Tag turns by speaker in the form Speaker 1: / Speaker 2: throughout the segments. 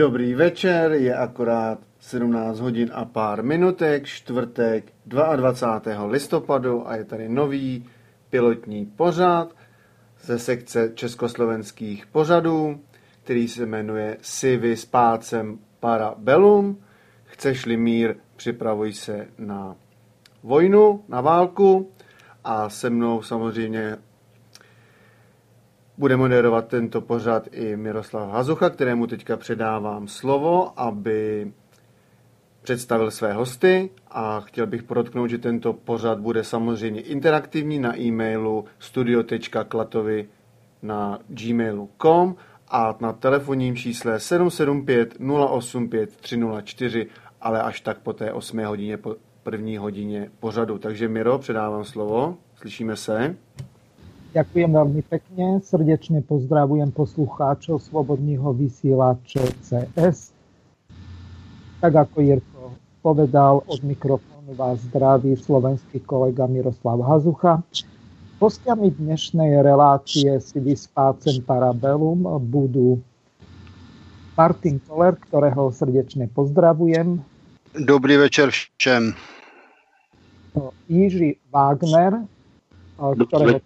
Speaker 1: Dobrý večer, je akorát 17 hodin a pár minutek, čtvrtek 22. listopadu a je tady nový pilotní pořad ze sekce československých pořadů, který se jmenuje Sivy s pácem Parabellum. Chceš-li mír, připravuj se na vojnu, na válku a se mnou samozřejmě bude moderovat tento pořad i Miroslav Hazucha, kterému teďka předávám slovo, aby představil své hosty a chtěl bych podotknout, že tento pořad bude samozřejmě interaktivní na e-mailu studio.klatovi na gmailu.com a na telefonním čísle 775 085 304, ale až tak po té 8 hodině, po první hodině pořadu. Takže Miro, předávám slovo. Slyšíme se.
Speaker 2: Ďakujem veľmi pekne. Srdečne pozdravujem poslucháčov Svobodního vysílače CS. Tak ako Jirko povedal, od mikrofónu vás zdraví slovenský kolega Miroslav Hazucha. Hostiami dnešnej relácie si vyspácem Parabellum budú Martin Koller, ktorého srdečne pozdravujem.
Speaker 3: Dobrý večer všem.
Speaker 2: Jiří Wagner, ktorého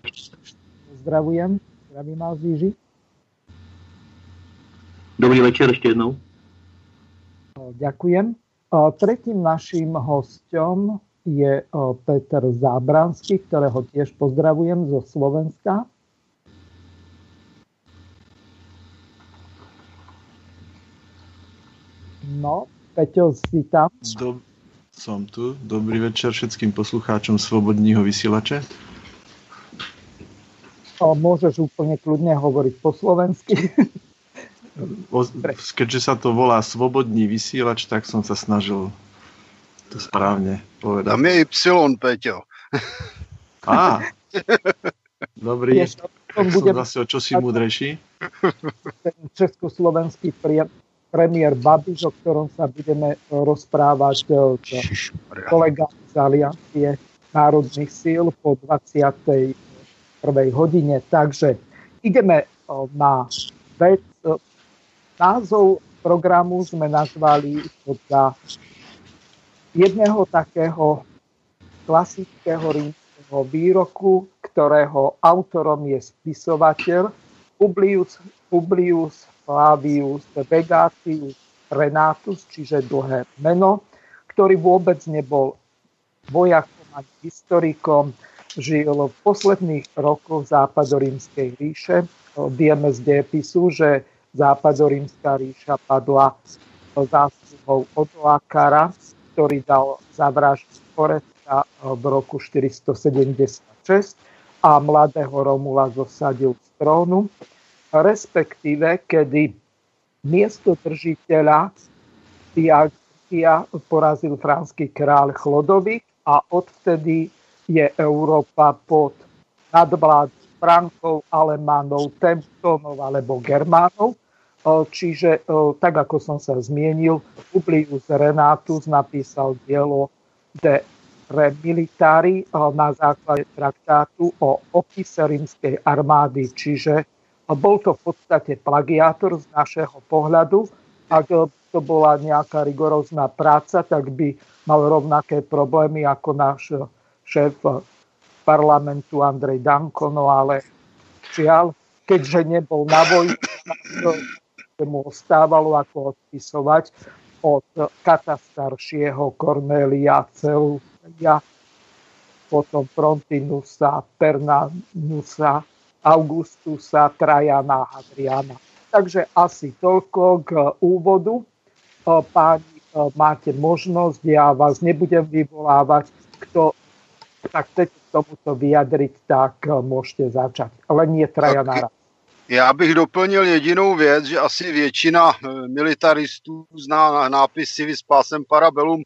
Speaker 2: pozdravujem. Zdravím vás, Jiří.
Speaker 4: Dobrý večer ještě jednou.
Speaker 2: Ďakujem. Tretím naším hostom je Peter Zábranský, ktorého tiež pozdravujem zo Slovenska. No, Peťo, si tam?
Speaker 5: Do, som tu. Dobrý večer všetkým poslucháčom Svobodního vysielače.
Speaker 2: Môžeš úplne kľudne hovoriť po slovensky.
Speaker 5: Keďže sa to volá Svobodný vysielač, tak som sa snažil to správne povedať.
Speaker 3: Tam je Y, Peťo.
Speaker 5: Á, dobrý. Vieš, tak som zase o čosi múdrejší.
Speaker 2: Ten československý premiér Babiš, o ktorom sa budeme rozprávať s kolegami z Aliancie národných síl po 20 prvej hodine. Takže ideme na vec. Názov programu sme nazvali podľa jedného takého klasického rímskeho výroku, ktorého autorom je spisovateľ Publius, Publius Flavius Vegatius Renatus, čiže dlhé meno, ktorý vôbec nebol vojakom ani historikom, žil v posledných rokoch západorímskej ríše. Vieme z dejepisu, že západorímska ríša padla zásluhou Odoakara, ktorý dal zavraždiť Korecka v roku 476 a mladého Romula zosadil z trónu, respektíve kedy miesto držiteľa Tiagia porazil franský kráľ Chlodovik a odvtedy je Európa pod nadvládou Frankov, Alemánov, Temptonov alebo Germánov. Čiže, tak ako som sa zmienil, Publius Renatus napísal dielo De Re Militari na základe traktátu o opise rímskej armády. Čiže bol to v podstate plagiátor z našeho pohľadu. Ak to bola nejaká rigorózna práca, tak by mal rovnaké problémy ako náš šéf parlamentu Andrej Danko, no ale žiaľ, keďže nebol na vojne, mu ostávalo ako odpisovať od kata staršieho Cornelia Celuja, potom Frontinusa, Pernanusa, Augustusa, Trajana, Hadriana. Takže asi toľko k úvodu. Páni, máte možnosť, ja vás nebudem vyvolávať, kto tak teď k tomuto vyjadřit, tak eh, můžete začít. Ale nie traja naraz.
Speaker 3: Já bych doplnil jedinou věc, že asi většina eh, militaristů zná nápisy s pásem Parabellum,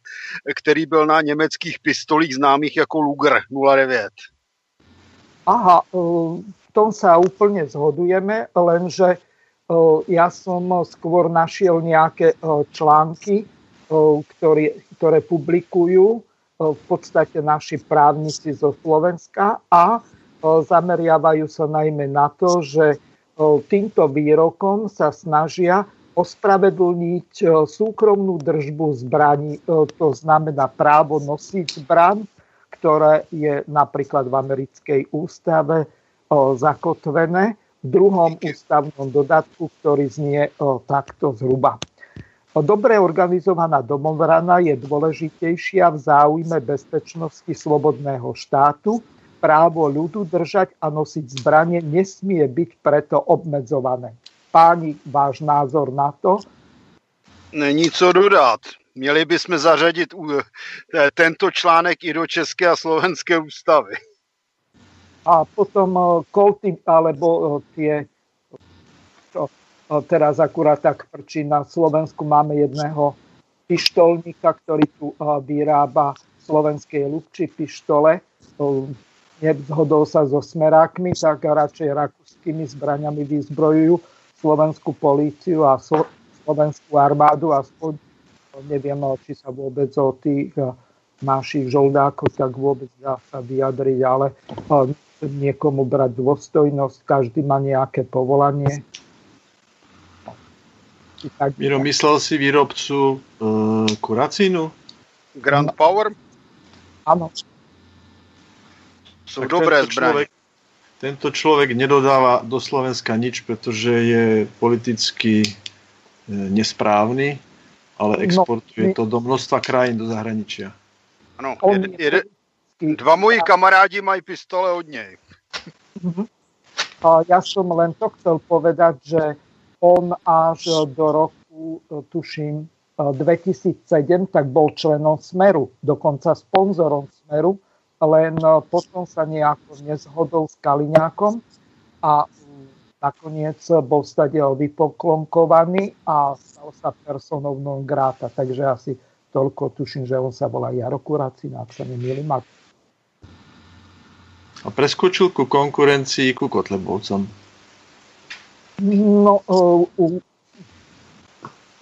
Speaker 3: který byl na německých pistolích známých jako Luger 09.
Speaker 2: Aha, eh, v tom se úplně zhodujeme, lenže já jsem skôr našiel nějaké články, které, které publikují v podstate naši právnici zo Slovenska a zameriavajú sa najmä na to, že týmto výrokom sa snažia ospravedlniť e, súkromnú držbu zbraní, to znamená právo nosiť zbraň, ktoré je napríklad v americkej ústave zakotvené v druhom ústavnom dodatku, ktorý znie takto zhruba. Dobre organizovaná domobrana je dôležitejšia v záujme bezpečnosti slobodného štátu. Právo ľudu držať a nosiť zbranie nesmie byť preto obmedzované. Páni, váš názor na to?
Speaker 3: Není co dodat. Měli bychom zařadit tento článek i do České a Slovenské ústavy.
Speaker 2: A potom kolty, alebo tie teraz akurát tak prčí na Slovensku máme jedného pištolníka, ktorý tu vyrába slovenské lupči pištole. Nezhodol sa so smerákmi, tak radšej rakúskymi zbraňami vyzbrojujú slovenskú políciu a slovenskú armádu. Aspoň neviem, či sa vôbec o tých našich žoldákov tak vôbec dá sa vyjadriť, ale niekomu brať dôstojnosť, každý má nejaké povolanie
Speaker 5: tak... Miro, myslel si výrobcu uh, kuracínu?
Speaker 3: Grand Power?
Speaker 2: Áno.
Speaker 3: Sú tak dobré tento človek,
Speaker 5: tento človek nedodáva do Slovenska nič, pretože je politicky e, nesprávny, ale no, exportuje no, to do množstva krajín do zahraničia.
Speaker 3: Ano, jed, jed, dva moji kamarádi mají pistole od něj.
Speaker 2: Mhm. Ja som len to chcel povedať, že on až do roku, tuším, 2007, tak bol členom Smeru, dokonca sponzorom Smeru, len potom sa nejako nezhodol s Kaliňákom a nakoniec bol stadiaľ vypoklonkovaný a stal sa personou non grata. Takže asi toľko tuším, že on sa volá Jaro Kuracina, ak sa nemýlim.
Speaker 5: A preskočil ku konkurencii ku Kotlebovcom.
Speaker 2: No,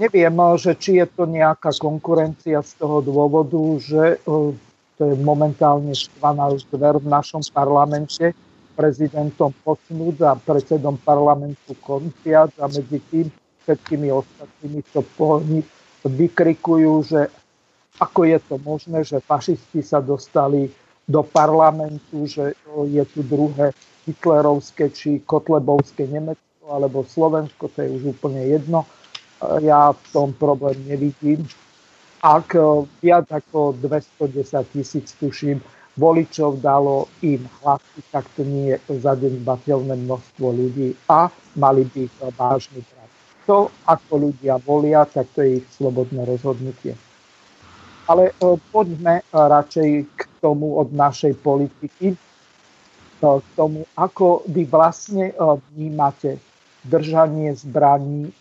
Speaker 2: neviem, že či je to nejaká konkurencia z toho dôvodu, že to je momentálne štvaná zver v našom parlamente, prezidentom Pocnúc a predsedom parlamentu Konciac a medzi tým všetkými ostatnými, čo po nich vykrikujú, že ako je to možné, že fašisti sa dostali do parlamentu, že je tu druhé hitlerovské či kotlebovské Nemecko alebo Slovensko, to je už úplne jedno. Ja v tom problém nevidím. Ak viac ako 210 tisíc, tuším, voličov dalo im hlasy, tak to nie je zanedbateľné množstvo ľudí a mali by to vážny práv. To, ako ľudia volia, tak to je ich slobodné rozhodnutie. Ale poďme radšej k tomu od našej politiky, k tomu, ako vy vlastne vnímate držanie zbraní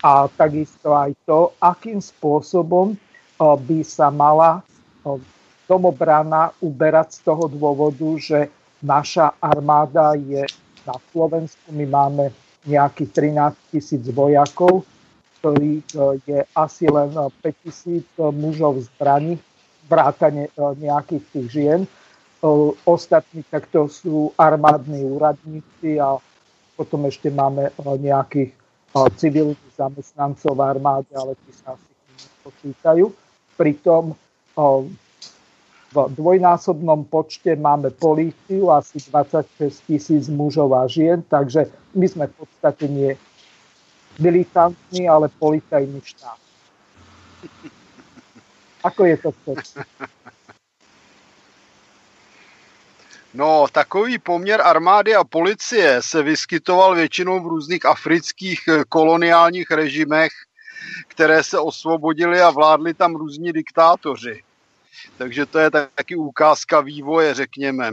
Speaker 2: a takisto aj to, akým spôsobom by sa mala domobrana uberať z toho dôvodu, že naša armáda je na Slovensku, my máme nejakých 13 tisíc vojakov, ktorých je asi len 5 tisíc mužov zbraní, vrátane nejakých tých žien. Ostatní takto sú armádni úradníci a potom ešte máme eh, nejakých eh, civilných zamestnancov v armáde, ale tí sa asi počítajú. Pritom eh, v dvojnásobnom počte máme políciu, asi 26 tisíc mužov a žien, takže my sme v podstate nie militantný, ale policajný štát. Ako je to v
Speaker 3: No, takový poměr armády a policie se vyskytoval většinou v různých afrických eh, koloniálních režimech, které se osvobodili a vládli tam různí diktátoři. Takže to je taky ukázka vývoje, řekněme,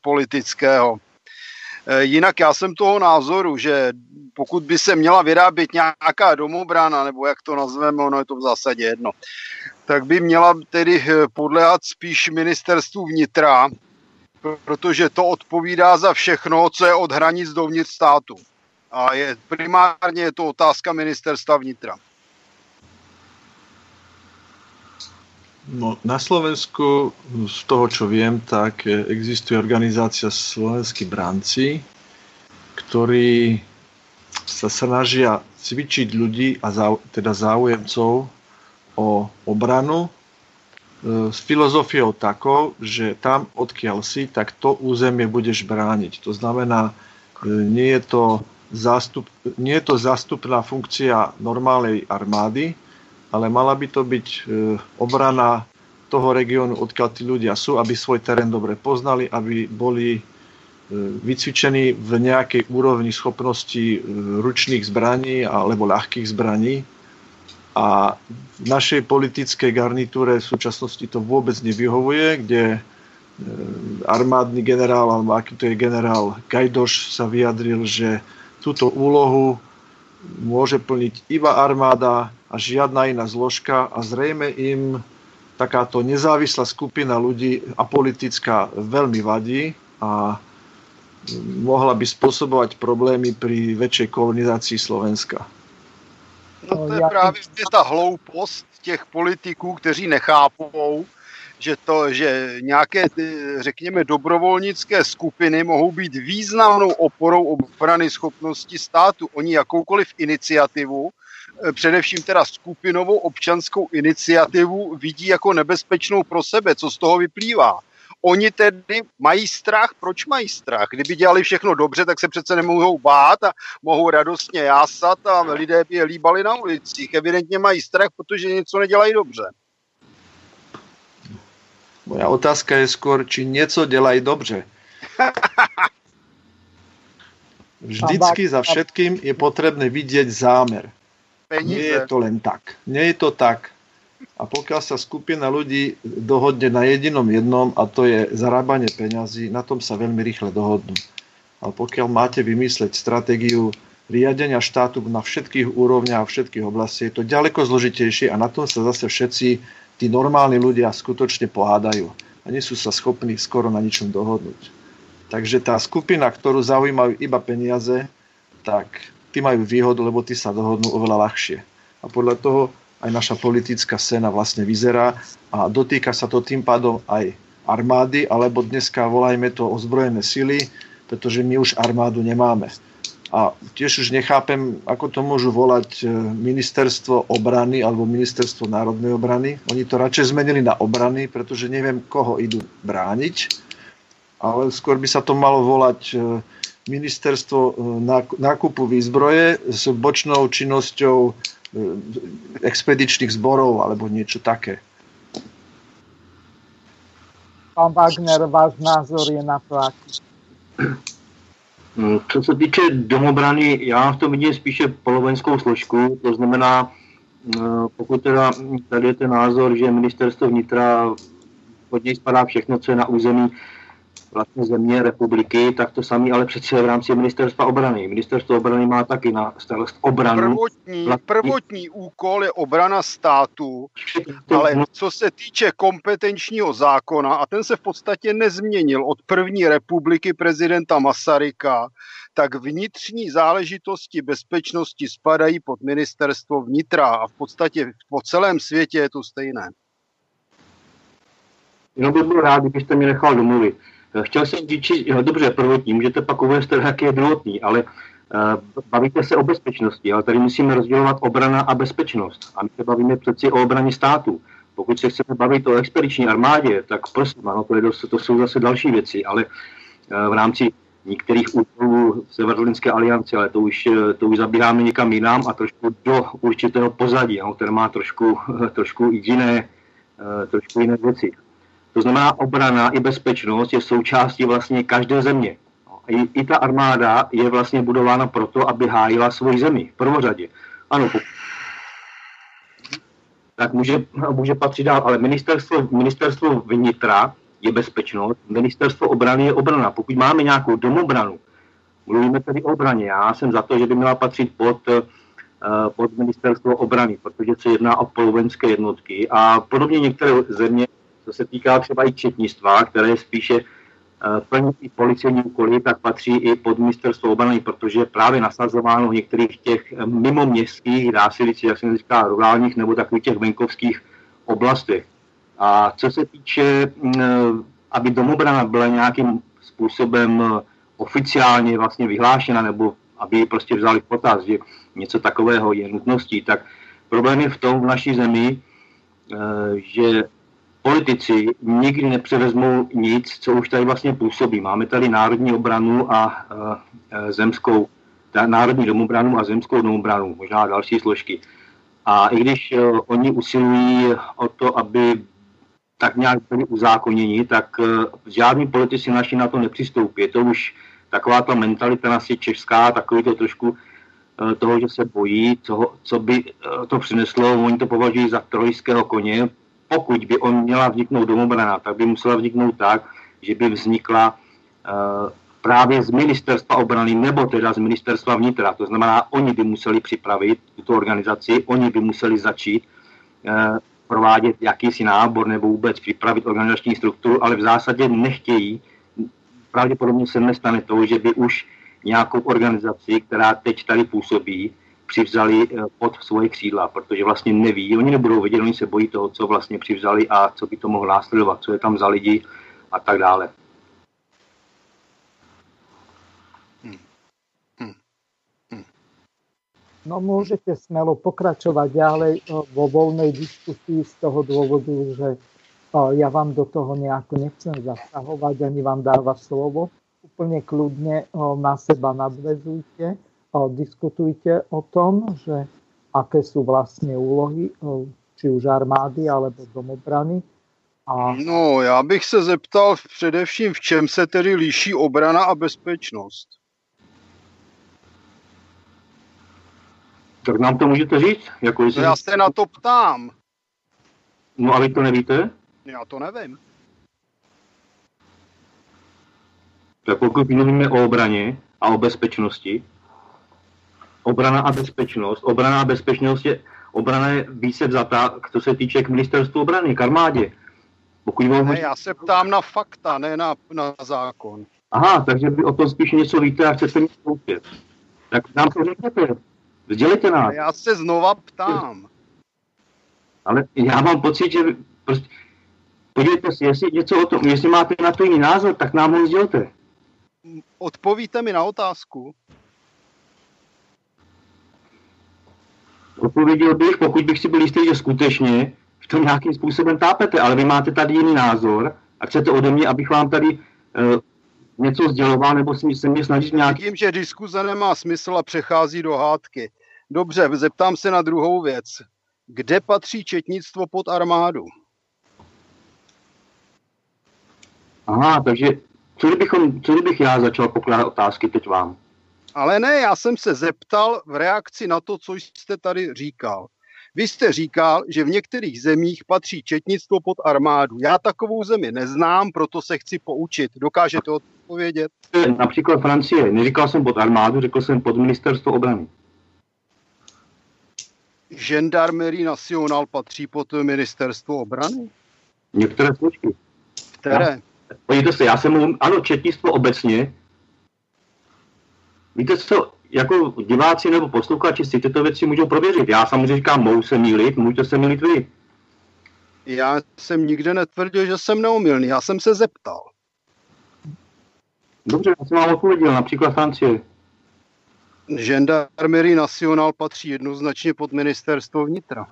Speaker 3: politického. Eh, jinak já jsem toho názoru, že pokud by se měla vyrábět nějaká domobrana, nebo jak to nazveme, ono je to v zásadě jedno, tak by měla tedy eh, podléhat spíš ministerstvu vnitra, protože to odpovídá za všechno, co je od hranic dovnitř státu. A je, primárně je to otázka ministerstva vnitra.
Speaker 5: No, na Slovensku, z toho, čo viem, tak existuje organizácia Slovenskí branci, ktorí sa snažia cvičiť ľudí a teda záujemcov o obranu s filozofiou takou, že tam, odkiaľ si, tak to územie budeš brániť. To znamená, e, nie je to, zástup, nie je to zástupná funkcia normálnej armády, ale mala by to byť e, obrana toho regiónu, odkiaľ tí ľudia sú, aby svoj terén dobre poznali, aby boli vycvičení v nejakej úrovni schopnosti ručných zbraní alebo ľahkých zbraní. A v našej politickej garnitúre v súčasnosti to vôbec nevyhovuje, kde armádny generál, alebo aký to je generál Gajdoš sa vyjadril, že túto úlohu môže plniť iba armáda a žiadna iná zložka a zrejme im takáto nezávislá skupina ľudí a politická veľmi vadí a mohla by spôsobovať problémy pri väčšej kolonizácii Slovenska.
Speaker 3: No to je právě ta hloupost těch politiků, kteří nechápou, že to, že nějaké, řekněme, dobrovolnické skupiny mohou být významnou oporou obrany schopnosti státu. Oni jakoukoliv iniciativu, eh, především teda skupinovou občanskou iniciativu, vidí jako nebezpečnou pro sebe. Co z toho vyplývá? Oni tedy mají strach. Proč mají strach? Kdyby dělali všechno dobře, tak se přece nemohou bát a mohou radostně jásat a lidé by je líbali na ulicích. Evidentně mají strach, protože něco nedělají dobře.
Speaker 5: Moja otázka je skôr, či něco dělají dobře. Vždycky za všetkým je potrebné vidět zámer.
Speaker 3: Peníze.
Speaker 5: Nie je to len tak. Nie je to tak. A pokiaľ sa skupina ľudí dohodne na jedinom jednom, a to je zarábanie peňazí, na tom sa veľmi rýchle dohodnú. Ale pokiaľ máte vymysleť stratégiu riadenia štátu na všetkých úrovniach a všetkých oblastiach, je to ďaleko zložitejšie a na tom sa zase všetci tí normálni ľudia skutočne pohádajú a nie sú sa schopní skoro na ničom dohodnúť. Takže tá skupina, ktorú zaujímajú iba peniaze, tak tí majú výhodu, lebo tí sa dohodnú oveľa ľahšie. A podľa toho aj naša politická scéna vlastne vyzerá a dotýka sa to tým pádom aj armády, alebo dneska volajme to ozbrojené sily, pretože my už armádu nemáme. A tiež už nechápem, ako to môžu volať e, ministerstvo obrany alebo ministerstvo národnej obrany. Oni to radšej zmenili na obrany, pretože neviem, koho idú brániť, ale skôr by sa to malo volať e, ministerstvo e, nákupu výzbroje s bočnou činnosťou expedičných zborov alebo niečo také.
Speaker 2: Pán Wagner, váš názor je na to aký?
Speaker 4: Mm, co se týče domobrany, já v tom vidím spíše polovenskou složku, to znamená, mm, pokud teda tady je ten názor, že ministerstvo vnitra pod něj spadá všechno, co je na území vlastně země, republiky, tak to samé, ale přece v rámci ministerstva obrany. Ministerstvo obrany má taky na starost obranu.
Speaker 3: Prvotní, vlastně... prvotní úkol je obrana státu, ale co se týče kompetenčního zákona, a ten se v podstatě nezměnil od první republiky prezidenta Masaryka, tak vnitřní záležitosti bezpečnosti spadají pod ministerstvo vnitra a v podstatě po celém světě je to stejné.
Speaker 4: Jenom bych byl rád, kdybyste mě nechal domluvit. Eh, chtěl jsem říct, no dobře, prvotní, můžete pak uvést, jaký je druhotný, ale uh, bavíte se o bezpečnosti, ale tady musíme rozdělovat obrana a bezpečnost. A my se bavíme přeci o obraně státu. Pokud se chceme bavit o expediční armádě, tak prosím, ano, to, je dost, to jsou zase další věci, ale uh, v rámci některých úkolů Severoatlantické aliance, ale to už, to už zabíráme někam jinam a trošku do určitého pozadí, no, který má trošku, trošku jiné, trošku jiné věci. To znamená, obrana i bezpečnost je součástí vlastně každé země. I, I ta armáda je vlastně budována proto, aby hájila svoji zemi v prvořadě. Ano, tak může, může patřit dál, ale ministerstvo, ministerstvo vnitra je bezpečnost, ministerstvo obrany je obrana. Pokud máme nějakou domobranu, mluvíme tedy o obraně, já jsem za to, že by měla patřit pod, eh, pod ministerstvo obrany, protože se jedná o polovenské jednotky a podobně některé země co se týká třeba i četnictva, které spíše uh, plní i policejní úkoly, tak patří i pod ministerstvo obrany, protože je právě nasazováno v některých těch eh, mimoměstských, dá se jak se říká, rurálních nebo takových těch venkovských oblastech. A co se týče, uh, aby domobrana byla nějakým způsobem oficiálně vlastně vyhlášena nebo aby prostě vzali v potaz, že něco takového je nutností, tak problém je v tom v naší zemi, že politici nikdy nepřevezmou nic, co už tady vlastně působí. Máme tady národní obranu a zemskou, národní domobranu a zemskou domobranu, možná další složky. A i když oni usilují o to, aby tak nějak byli uzákoněni, tak žádní politici naši na to nepřistoupí. Je to už taková ta mentalita naši česká, takový to trošku toho, že se bojí, co, co by to přineslo. Oni to považují za trojského koně, pokud by on měla vzniknout domobrana, tak by musela vzniknout tak, že by vznikla uh, právě z ministerstva obrany nebo teda z ministerstva vnitra. To znamená, oni by museli připravit tuto organizaci, oni by museli začít uh, provádět jakýsi nábor nebo vůbec připravit organizační strukturu, ale v zásadě nechtějí. Pravděpodobně se nestane to, že by už nějakou organizaci, která teď tady působí, přivzali eh, pod svoje křídla, protože vlastně neví, oni nebudou vědět, oni se bojí toho, co vlastně přivzali a co by to mohlo následovat, co je tam za lidi a tak dále.
Speaker 2: Hmm. Hmm. Hmm. No môžete smelo pokračovať ďalej eh, vo voľnej diskusii z toho dôvodu, že eh, ja vám do toho nejako nechcem zasahovať, ani vám dávať slovo. Úplne kľudne na seba nadvezujte diskutujte o tom, že aké sú vlastne úlohy či už armády alebo domobrany.
Speaker 3: A... No, já bych se zeptal především, v čem se tedy líší obrana a bezpečnost.
Speaker 4: Tak nám to můžete říct? Jako
Speaker 3: jestli... Já se na to ptám.
Speaker 4: No a vy to nevíte?
Speaker 3: Já to nevím.
Speaker 4: Tak pokud mluvíme o obraně a o bezpečnosti, obrana a bezpečnost. Obrana a bezpečnost je, obrana je více vzata, co se týče k ministerstvu obrany, k armádě.
Speaker 3: Pokud ne, já se ptám na fakta, ne na, na zákon.
Speaker 4: Aha, takže vy o tom spíš něco víte a chcete něco pouštět. Tak nám to řekněte. Vzdělejte nás.
Speaker 3: Já se znova ptám.
Speaker 4: Ale já mám pocit, že prostě, podívejte si, jestli něco o tom, jestli máte na to jiný názor, tak nám ho sdělte.
Speaker 3: Odpovíte mi na otázku.
Speaker 4: Odpověděl bych, pokud bych si byl jistý, že skutečně v tom nějakým způsobem tápete, ale vy máte tady jiný názor a chcete ode mě, abych vám tady uh, něco sděloval, nebo si se mě snažit nějak...
Speaker 3: Vidím, že diskuze nemá smysl a přechází do hádky. Dobře, zeptám se na druhou věc. Kde patří četnictvo pod armádu?
Speaker 4: Aha, takže co, kdybychom, co kdybych já začal pokládat otázky teď vám?
Speaker 3: Ale ne, já jsem se zeptal v reakci na to, co jste tady říkal. Vy jste říkal, že v některých zemích patří četnictvo pod armádu. Já takovou zemi neznám, proto se chci poučit. Dokážete odpovědět?
Speaker 4: Například Francie. Neříkal jsem pod armádu, řekl jsem pod ministerstvo obrany.
Speaker 3: Gendarmerie National patří pod ministerstvo obrany?
Speaker 4: Některé složky.
Speaker 3: Které?
Speaker 4: Podívejte se, já jsem mluvil, ano, četnictvo obecně, Víte co, jako diváci nebo posluchači si tyto věci můžou prověřit. Já samozřejmě říkám, mohu se mýlit, můžete se mýlit vy.
Speaker 3: Já jsem nikde netvrdil, že jsem neumilný, já jsem se zeptal.
Speaker 4: Dobře, já jsem vám odpověděl, například Francie.
Speaker 3: Gendarmerie National patří jednoznačně pod ministerstvo vnitra.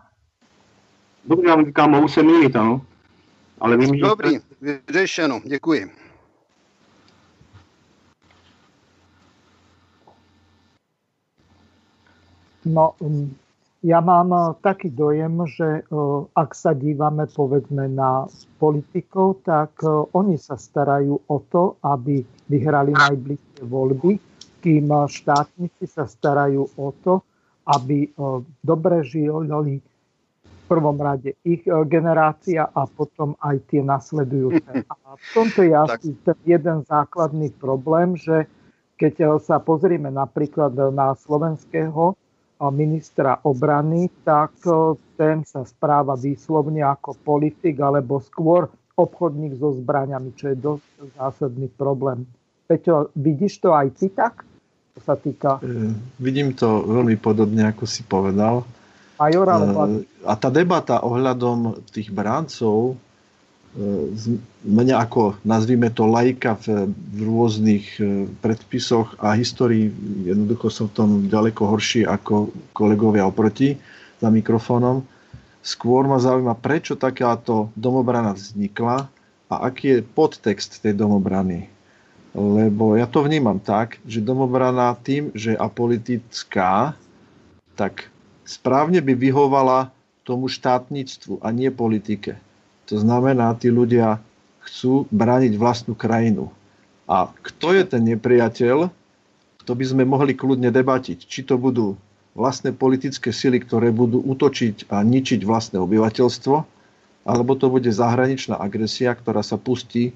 Speaker 4: Dobře, já vám říkám, mohu se mýlit, ano.
Speaker 3: Ale vím, Dobrý, že... vyřešeno, děkuji.
Speaker 2: No, um, ja mám uh, taký dojem, že uh, ak sa dívame povedzme na politikov, tak uh, oni sa starajú o to, aby vyhrali najbližšie voľby, kým štátnici sa starajú o to, aby dobre žili v prvom rade ich generácia a potom aj tie nasledujúce. A v tomto je asi ten jeden základný problém, že keď sa pozrieme napríklad na slovenského ministra obrany, tak e, ten sa správa výslovne ako politik alebo skôr obchodník so zbraňami, čo je dosť zásadný problém. Peťo, vidíš to aj ty tak? To sa týka...
Speaker 5: E, vidím to veľmi podobne, ako si povedal.
Speaker 2: Major,
Speaker 5: alebo... E, a tá debata ohľadom tých bráncov mňa ako, nazvime to, lajka v, v rôznych predpisoch a histórii, jednoducho som v tom ďaleko horší ako kolegovia oproti za mikrofónom. Skôr ma zaujíma, prečo takáto domobrana vznikla a aký je podtext tej domobrany. Lebo ja to vnímam tak, že domobrana tým, že je apolitická, tak správne by vyhovala tomu štátnictvu a nie politike. To znamená, tí ľudia chcú brániť vlastnú krajinu. A kto je ten nepriateľ, to by sme mohli kľudne debatiť. Či to budú vlastné politické sily, ktoré budú útočiť a ničiť vlastné obyvateľstvo, alebo to bude zahraničná agresia, ktorá sa pustí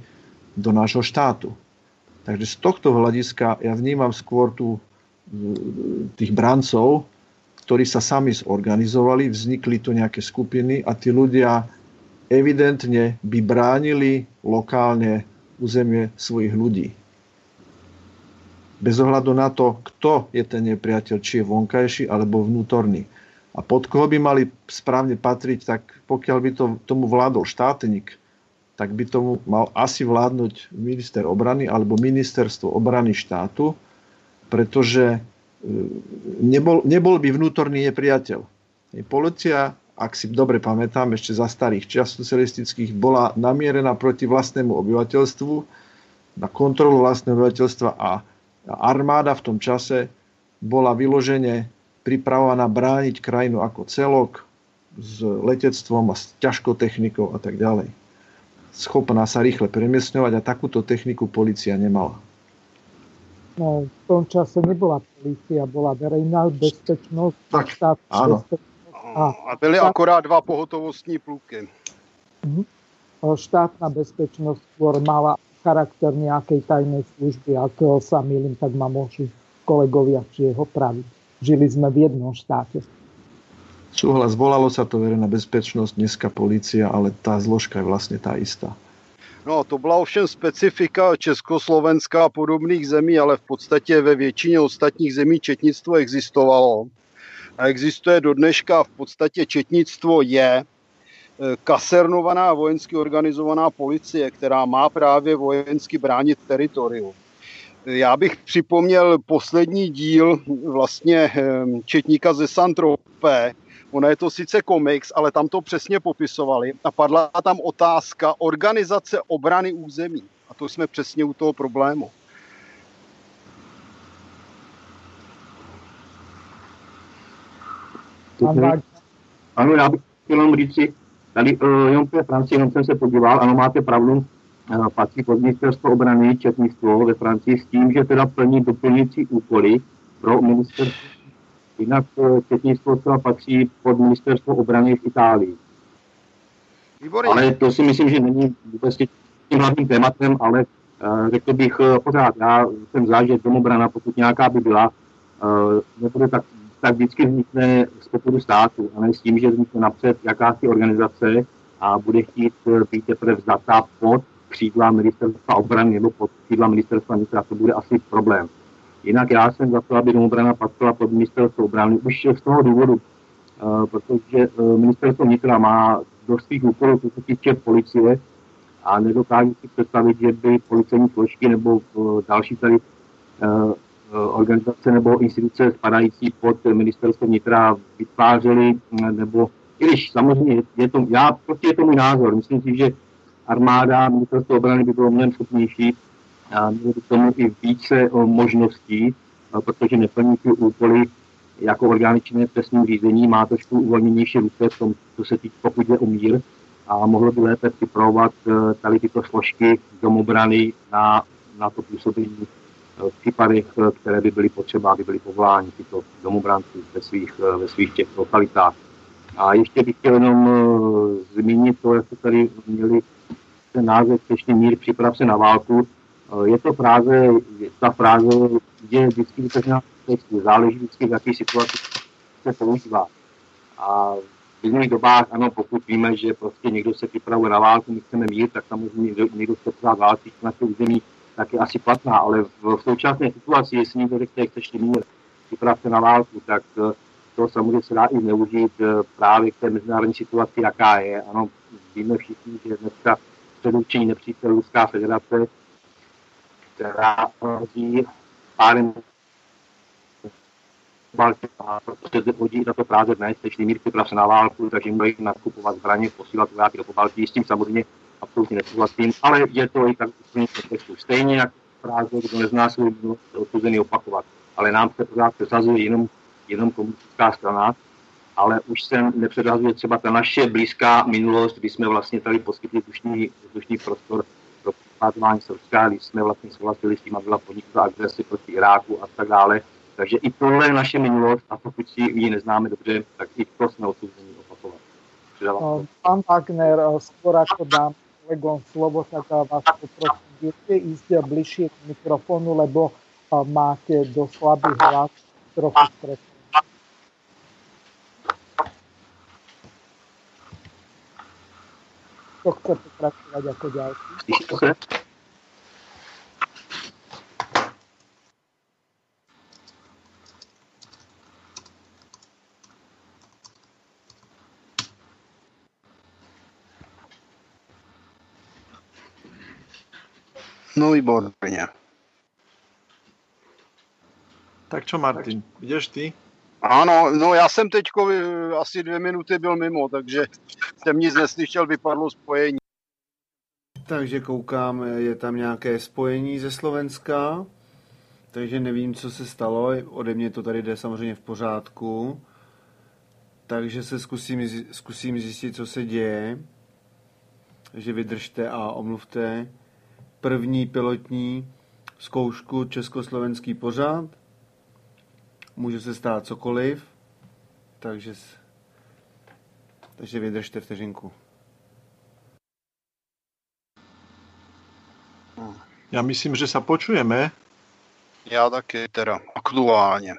Speaker 5: do nášho štátu. Takže z tohto hľadiska ja vnímam skôr tu tých brancov, ktorí sa sami zorganizovali, vznikli tu nejaké skupiny a tí ľudia evidentne by bránili lokálne územie svojich ľudí. Bez ohľadu na to, kto je ten nepriateľ, či je vonkajší alebo vnútorný. A pod koho by mali správne patriť, tak pokiaľ by to, tomu vládol štátnik, tak by tomu mal asi vládnuť minister obrany alebo ministerstvo obrany štátu, pretože nebol, nebol by vnútorný nepriateľ. Polícia, ak si dobre pamätám, ešte za starých čas socialistických, bola namierená proti vlastnému obyvateľstvu, na kontrolu vlastného obyvateľstva a armáda v tom čase bola vyložene pripravovaná brániť krajinu ako celok s letectvom a s ťažkou technikou a tak ďalej. Schopná sa rýchle premiesňovať a takúto techniku policia nemala.
Speaker 2: No, v tom čase nebola policia, bola verejná bezpečnosť.
Speaker 5: Tak, áno.
Speaker 3: Bezpečnosť a, a byly štát... akorát dva pohotovostní pluky.
Speaker 2: Mhm. Štátna bezpečnosť skôr mala charakter nejakej tajnej služby. Ak sa milím, tak ma môžu kolegovia či jeho praviť. Žili sme v jednom štáte.
Speaker 5: Súhlas, volalo sa to verejná bezpečnosť, dneska policia, ale tá zložka je vlastne tá istá.
Speaker 3: No, to byla ovšem specifika Československa a podobných zemí, ale v podstatě ve většině ostatních zemí četnictvo existovalo. A existuje do dneška v podstatě četnictvo je e, kasernovaná vojensky organizovaná policie, která má právě vojensky bránit teritorium. Já bych připomněl poslední díl vlastně e, Četníka ze Santropé, Ono je to sice komiks, ale tam to přesně popisovali a padla tam otázka organizace obrany území. A to jsme přesně u toho problému.
Speaker 4: Ano, já bych chtěl jenom říct si, tady uh, jenom té Francii, jenom jsem se podíval, ano, máte pravdu, uh, patří pod ministerstvo obrany četnictvo ve Francii s tím, že teda plní doplňující úkoly pro ministerstvo Jinak četnictvo třeba patří pod ministerstvo obrany v Itálii. Výborně. Ale to si myslím, že není vůbec tím hlavním tématem, ale uh, řekl bych uh, pořád, já jsem za, že domobrana, pokud nějaká by byla, uh, nebude tak, tak vždycky vznikne z popudu státu, a ne s tím, že vznikne napřed jakási organizace a bude chtít být teprve vzata pod křídla ministerstva obrany nebo pod křídla ministerstva vnitra, to bude asi problém. Jinak já jsem za to, aby domobrana patřila pod ministerstvo obrany už z toho důvodu, uh, protože uh, ministerstvo vnitra má do svých úkolů, co se týče policie, a nedokážu si představit, že by policejní složky nebo další tady organizace nebo instituce spadající pod ministerstvo vnitra vytvářely, nebo i když samozřejmě je to, já prostě je to můj názor, myslím si, že armáda, ministerstvo obrany by bylo mnohem schopnější a měli k tomu i více možností, protože neplní ty úkoly jako orgány činné v trestním řízení, má trošku uvolněnější ruce v tom, co se týká, pokud je o mír, a mohlo by lépe připravovat tady tyto složky domobrany na, na to působení v případech, e, které by byly potřeba, aby byly povoláni tyto domobránci ve svých, ve svých těch lokalitách. A ještě bych chtěl jenom zmínit to, jak tady měli ten název Češný mír, připrav se na válku, je to fráze, ta fráze je vždycky vytažená záleží vždycky v jaké situaci se používá. A v minulých dobách, ano, pokud víme, že prostě někdo se připravuje na válku, my chceme mír, tak samozřejmě někdo, někdo se pořád válčí na území, tak je asi platná, ale v, v současné situaci, jestli někdo řekne, chceš mír, připrav se na válku, tak eh, to samozřejmě se dá i zneužít eh, právě k té mezinárodní situaci, jaká je. Ano, víme všichni, že dneska předurčení nepřítel Ruská federace, která hrozí párem protože hodí na to práce dnes, teď mír připrav na válku, takže můžou nakupovat zbraně, posílat vojáky do Pobaltí, s tím samozřejmě absolutně nesouhlasím, ale je to i tak úplně kontextu. Stejně jak práce, kdo nezná minulost, odsuzený opakovat. Ale nám se pořád přesazuje jenom, jenom komunistická strana, ale už se nepředhazuje třeba ta naše blízká minulost, kdy jsme vlastně tady poskytli vzdušný, vzdušný prostor pro pátování Srbska, kdy jsme vlastně souhlasili s tím, aby byla podniknuta agresi proti Iráku a tak dále. Takže i tohle je naše minulost a pokud si ji neznáme dobře, tak i to jsme odsouzení opakovat.
Speaker 2: Pán Wagner, skôr ako dám kolegom slovo, tak vás poprosím, viete ísť bližšie k mikrofónu, lebo máte do slabý hlas trochu stresný. Kto chce pokračovať ako ďalší?
Speaker 3: No výborně.
Speaker 5: Tak čo, Martin, ideš ty?
Speaker 3: Ano, no já jsem teď asi dvě minuty byl mimo, takže jsem nic neslyšel, vypadlo spojení.
Speaker 1: Takže koukám, je tam nějaké spojení ze Slovenska, takže nevím, co se stalo. Ode mě to tady jde samozřejmě v pořádku. Takže se zkusím, zkusím zjistit, co se děje. Takže vydržte a omluvte první pilotní zkoušku československý pořád. Může se stát cokoliv, takže, takže vydržte vteřinku.
Speaker 5: Já myslím, že se počujeme.
Speaker 3: Já taky teda, aktuálně.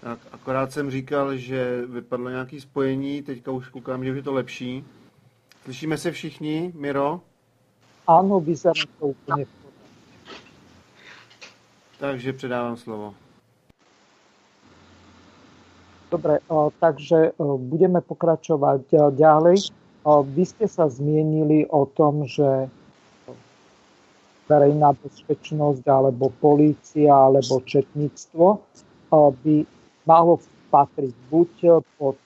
Speaker 1: Tak, akorát jsem říkal, že vypadlo nějaké spojení, teďka už koukám, že je to lepší. Slyšíme se všichni, Miro?
Speaker 2: Ano, vyzerá to úplně
Speaker 1: Takže předávám slovo.
Speaker 2: Dobre, takže budeme pokračovať ďalej. Vy ste sa zmienili o tom, že verejná bezpečnosť alebo polícia alebo četníctvo by malo patriť buď pod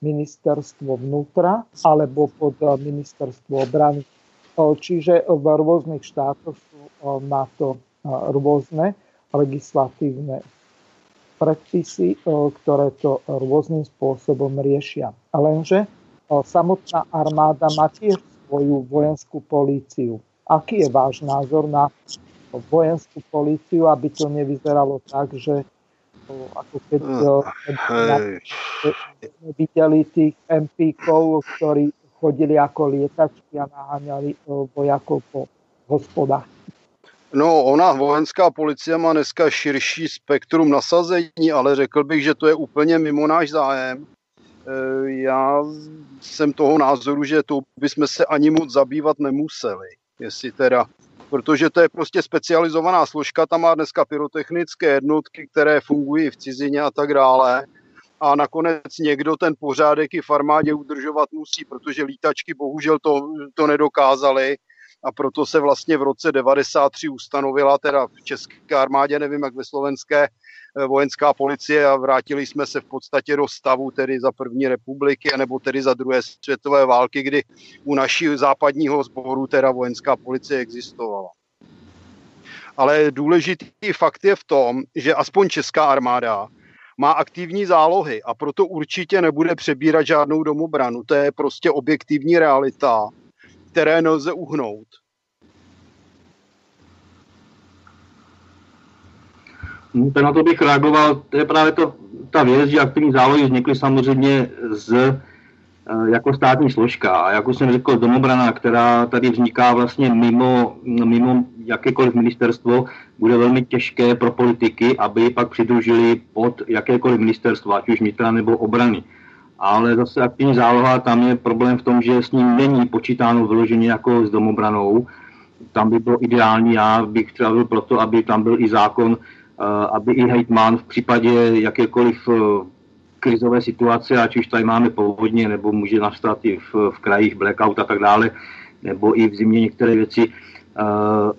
Speaker 2: ministerstvo vnútra alebo pod ministerstvo obrany. Čiže v rôznych štátoch sú na to rôzne legislatívne predpisy, ktoré to rôznym spôsobom riešia. Lenže samotná armáda má tiež svoju vojenskú políciu Aký je váš názor na vojenskú políciu, aby to nevyzeralo tak, že ako keď sme videli tých MP-kov, ktorí chodili ako lietačky a naháňali vojakov po hospodách.
Speaker 3: No, ona, vojenská policie má dneska širší spektrum nasazení, ale řekl bych, že to je úplně mimo náš zájem. Já jsem toho názoru, že to bychom se ani moc zabývat nemuseli jestli teda, protože to je prostě specializovaná složka, tam má dneska pyrotechnické jednotky, které fungují v cizině a tak dále. A nakonec někdo ten pořádek i v armádě udržovat musí, protože lítačky bohužel to, to nedokázali a proto se vlastně v roce 93 ustanovila, teda v české armádě, nevím jak ve slovenské, Eh, vojenská policie a vrátili jsme se v podstatě do stavu tedy za první republiky, nebo tedy za druhé světové války, kdy u našich západního sboru teda vojenská policie existovala. Ale důležitý fakt je v tom, že aspoň česká armáda má aktivní zálohy a proto určitě nebude přebírat žádnou domobranu. To je prostě objektivní realita, které nelze uhnout.
Speaker 4: No, na to bych reagoval, to je právě to, ta věc, že aktivní zálohy vznikly samozřejmě z, jako státní složka. A jak už jsem řekl, domobrana, která tady vzniká vlastně mimo, mimo jakékoliv ministerstvo, bude velmi těžké pro politiky, aby ji pak přidružili pod jakékoliv ministerstvo, ať už vnitra nebo obrany. Ale zase aktivní záloha, tam je problém v tom, že s ním není počítáno vyloženě jako s domobranou. Tam by bylo ideální, já bych třeba byl proto, aby tam byl i zákon aby i hejtman v případě jakékoliv eh, krizové situace, ať už tady máme povodně, nebo může nastat i v, v krajích blackout a tak dále, nebo i v zimě některé věci uh,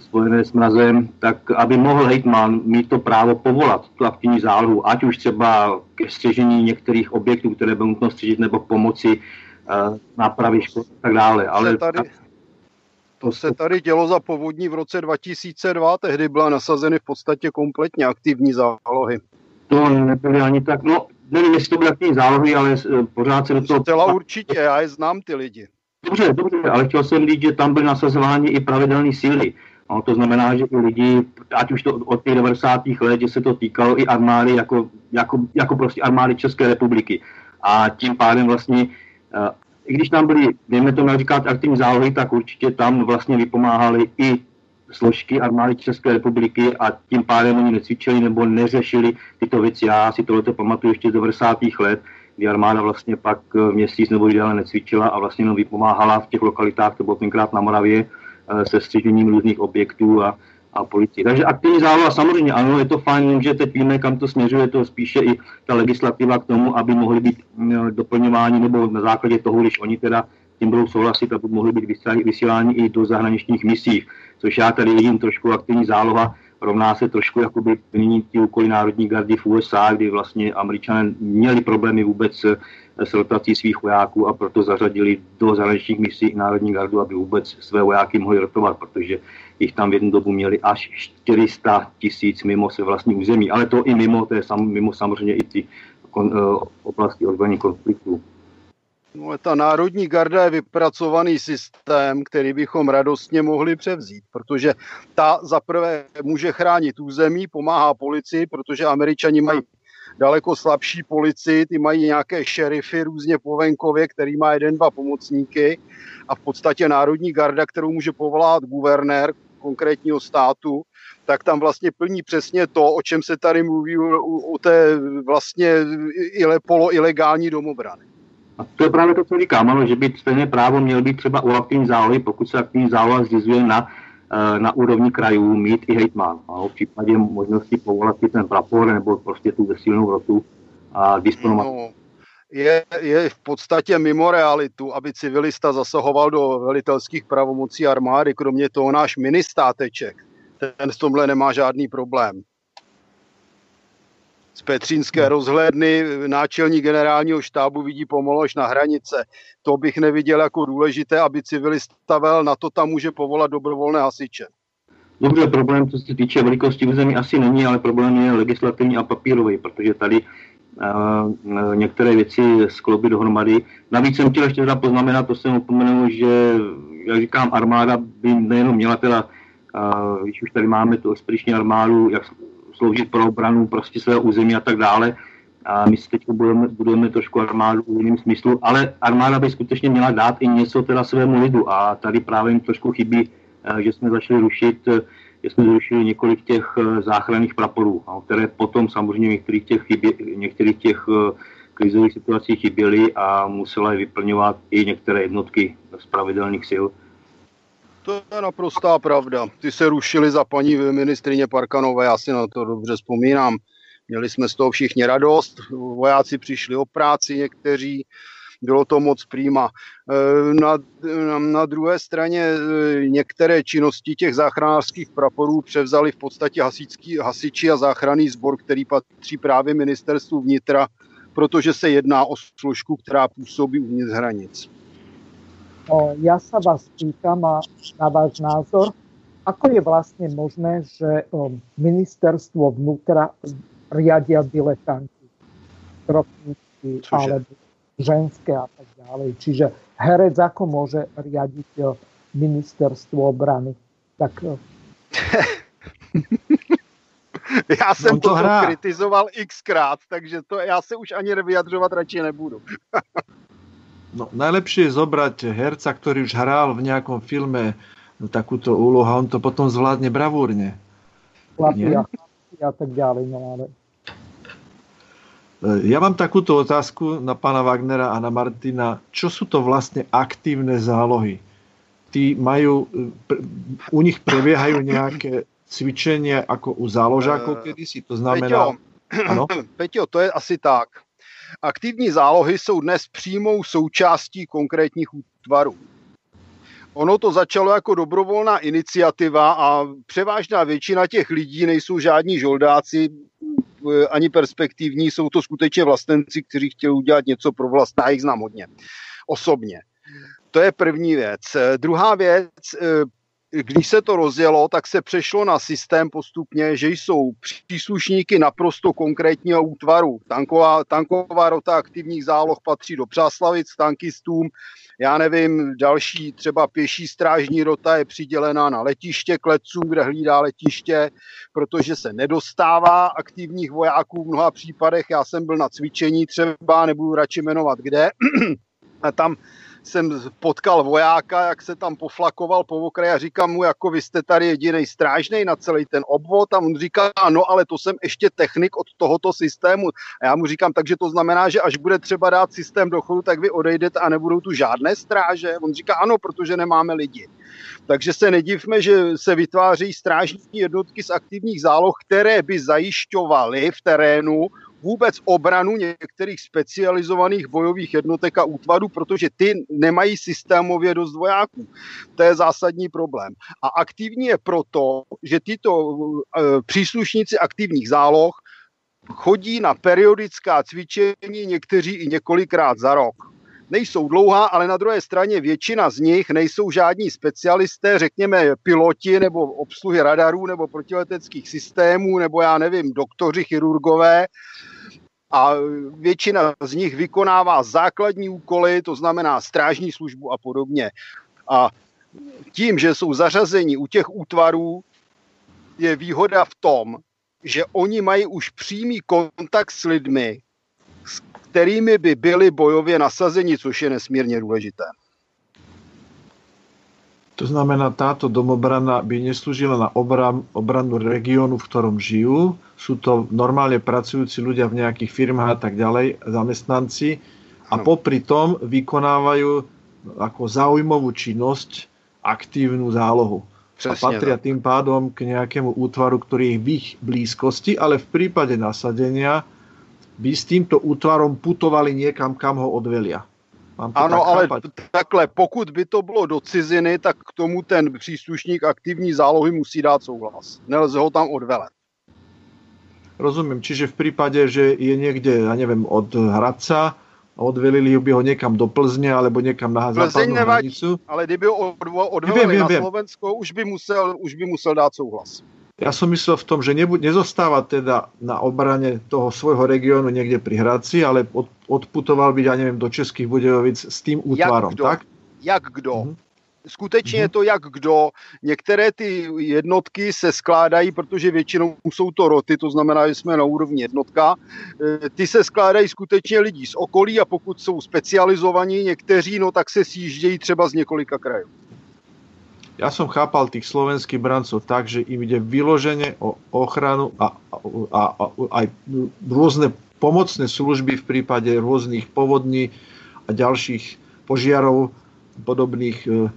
Speaker 4: spojené s mrazem, tak aby mohl hejtman mít to právo povolat tu aktivní zálohu, ať už třeba ke střežení některých objektů, které by nutno střežit, nebo pomoci uh, nápravy škod a tak dále. Ale
Speaker 3: tady, to se tady dělo za povodní v roce 2002, tehdy byla nasazeny v podstatě kompletně aktivní zálohy.
Speaker 4: To nebyly ani tak, no nevím, jestli to byly aktivní zálohy, ale eh, pořád se do toho...
Speaker 3: Zcela určitě, já je znám ty lidi.
Speaker 4: Dobře, dobře, ale chtěl jsem říct, že tam byly nasazovány i pravidelné síly. No, to znamená, že i lidi, ať už to od těch 90. let, že se to týkalo i armády, jako, jako, jako prostě armády České republiky. A tím pádem vlastně, uh, i když tam byly, dejme tomu říkat, aktivní zálohy, tak určitě tam vlastně vypomáhali i složky armády České republiky a tím pádem oni necvičili nebo neřešili tyto věci. Já si tohle pamatuju ještě z 90. let, kdy armáda vlastně pak eh, měsíc nebo déle necvičila a vlastně jenom vypomáhala v těch lokalitách, to bylo tenkrát na Moravě, eh, se střežením různých objektů a, a policii. Takže aktivní záloha samozřejmě ano, je to fajn, že teď víme, kam to směřuje, to spíše i ta legislativa k tomu, aby mohly být eh, doplňováni nebo na základě toho, když oni teda tím budou souhlasit, aby mohly být vysíláni i do zahraničních misí, což já tady vidím trošku aktivní záloha, rovná se trošku jakoby plnění ty úkoly Národní gardy v USA, kdy vlastně američané měli problémy vůbec s rotací svých vojáků a proto zařadili do zahraničních misí i Národní gardu, aby vůbec své vojáky mohli rotovat, protože jich tam v jednu dobu měli až 400 tisíc mimo se vlastní území, ale to i mimo, to je sam, mimo samozřejmě i ty kon, uh, oblasti ozbrojených konfliktů.
Speaker 3: No, ta Národní garda je vypracovaný systém, který bychom radostně mohli převzít, protože ta zaprvé může chránit území, pomáhá policii, protože američani mají daleko slabší policii, ty mají nějaké šerify různě po venkově, který má jeden, dva pomocníky a v podstatě Národní garda, kterou může povolat guvernér konkrétního státu, tak tam vlastně plní přesně to, o čem se tady mluví o, té vlastně ile, polo ilegální domobrany.
Speaker 4: A to je právě to, co říkám, ano, že by stejné právo měl být třeba u aktivní zálohy, pokud se aktivní záloha zřizuje na, eh, na úrovni krajů, mít i hejtman. A v případě možnosti povolat si ten prapor nebo prostě tu zesílenou rotu a disponovat. No,
Speaker 3: je, je v podstatě mimo realitu, aby civilista zasahoval do velitelských pravomocí armády, kromě toho náš ministáteček. Ten v tomhle nemá žádný problém z Petřínské rozhlédny náčelní generálního štábu vidí pomalu až na hranice. To bych neviděl jako důležité, aby civilista vel, na to tam může povolat dobrovolné hasiče.
Speaker 4: Dobře, problém, co se týče velikosti území, asi není, ale problém je legislativní a papírový, protože tady uh, některé věci skloubit dohromady. Navíc jsem chtěl ještě teda poznamenat, to jsem opomenul, že, jak říkám, armáda by nejenom měla teda, uh, když už tady máme tu expediční armádu, jak sloužit pro obranu prostě svého území a tak dále. A my si teď budeme, budeme trošku armádu v jiném smyslu, ale armáda by skutečně měla dát i něco teda svému lidu a tady právě jim trošku chybí, eh, že jsme začali rušit, eh, že jsme zrušili několik těch eh, záchranných praporů, které potom samozřejmě některých těch, chybě, některých těch krizových situacích chyběly a musela je vyplňovat i některé jednotky z pravidelných sil.
Speaker 3: To je naprostá pravda. Ty se rušili za paní ministrině Parkanové, já si na to dobře vzpomínám. Měli jsme z toho všichni radost, vojáci přišli o práci někteří, bylo to moc prýma. E, na, na, na druhé straně e, některé činnosti těch záchranářských praporů převzali v podstatě hasičský, hasiči a záchranný sbor, který patří právě ministerstvu vnitra, protože se jedná o složku, která působí uvnitř hranic.
Speaker 2: Ja sa vás pýtam a na váš názor, ako je vlastne možné, že ministerstvo vnútra riadia diletanti, trotníci alebo ženské a tak ďalej. Čiže herec ako môže riadiť ministerstvo obrany? Tak...
Speaker 3: já jsem to kritizoval xkrát, takže to já se už ani vyjadřovat radši nebudu.
Speaker 5: No, najlepšie je zobrať herca, ktorý už hral v nejakom filme takúto úlohu a on to potom zvládne bravúrne.
Speaker 2: Nie? a tak ďalej. No, ale...
Speaker 5: E, ja mám takúto otázku na pána Wagnera a na Martina. Čo sú to vlastne aktívne zálohy? Tí majú, e, u nich prebiehajú nejaké cvičenia ako u záložákov kedysi, to znamená...
Speaker 3: Peťo, Peťo, to je asi tak Aktivní zálohy jsou dnes přímou součástí konkrétních útvarů. Ono to začalo jako dobrovolná iniciativa a převážná většina těch lidí nejsou žádní žoldáci, eh, ani perspektivní, jsou to skutečně vlastenci, kteří chtěli udělat něco pro vlast. Já jich znám hodně, osobně. To je první věc. Eh, druhá věc, eh, když se to rozjelo, tak se přešlo na systém postupně, že jsou příslušníky naprosto konkrétního útvaru. Tanková, tanková rota aktivních záloh patří do Přáslavic, tankistům, já nevím, další třeba pěší strážní rota je přidělená na letiště klecům, kde hlídá letiště, protože se nedostává aktivních vojáků v mnoha případech. Já jsem byl na cvičení třeba, nebudu radši jmenovat kde, a tam jsem potkal vojáka, jak se tam poflakoval po okraji a říkám mu, jako vy jste tady jediný strážný na celý ten obvod a on říká, no ale to jsem ještě technik od tohoto systému. A já mu říkám, takže to znamená, že až bude třeba dát systém do chodu, tak vy odejdete a nebudou tu žádné stráže. On říká, ano, protože nemáme lidi. Takže se nedivme, že se vytváří strážní jednotky z aktivních záloh, které by zajišťovaly v terénu vůbec obranu některých specializovaných bojových jednotek a útvarů, protože ty nemají systémově dost vojáků. To je zásadní problém. A aktivní je proto, že tyto e, příslušníci aktivních záloh chodí na periodická cvičení, někteří i několikrát za rok nejsou dlouhá, ale na druhé straně většina z nich nejsou žádní specialisté, řekněme piloti nebo obsluhy radarů nebo protileteckých systémů nebo já nevím, doktoři, chirurgové, a většina z nich vykonává základní úkoly, to znamená strážní službu a podobně. A tím, že jsou zařazeni u těch útvarů, je výhoda v tom, že oni mají už přímý kontakt s lidmi, s kterými by byli bojově nasazeni, což je nesmírně důležité.
Speaker 5: To znamená, táto domobrana by neslúžila na obran, obranu regiónu, v ktorom žijú. Sú to normálne pracujúci ľudia v nejakých firmách a tak ďalej, zamestnanci. A popri tom vykonávajú ako záujmovú činnosť aktívnu zálohu. Přesně, a patria tak. tým pádom k nejakému útvaru, ktorý je v ich blízkosti, ale v prípade nasadenia by s týmto útvarom putovali niekam, kam ho odvelia.
Speaker 3: Mám to ano, tak ale chápat. takhle, pokud by to bylo do ciziny, tak k tomu ten příslušník aktivní zálohy musí dát souhlas. Nelze ho tam odvelet.
Speaker 5: Rozumím, čiže v prípade, že je niekde, ja neviem, od Hradca odvelili by ho niekam do Plzně alebo niekam na západnú hranicu.
Speaker 3: ale kdyby ho odvelili na Slovensko, už by, musel, už by musel dát souhlas.
Speaker 5: Ja som myslel v tom, že nebu- nezostáva teda na obrane toho svojho regiónu niekde pri Hradci, ale od, odputoval byť, ja neviem, do Českých Budějovic s tým útvarom,
Speaker 3: jak kdo,
Speaker 5: tak?
Speaker 3: Jak kdo? Mm-hmm. Skutečně je to jak kdo. Některé ty jednotky se skládají, protože většinou jsou to roty, to znamená, že jsme na úrovni jednotka. E, ty se skládají skutečně lidí z okolí a pokud jsou specializovaní někteří, no tak se sjíždějí třeba z několika krajů.
Speaker 5: Ja som chápal tých slovenských brancov tak, že im ide vyloženie o ochranu a, a, a aj rôzne pomocné služby v prípade rôznych povodní a ďalších požiarov, podobných e,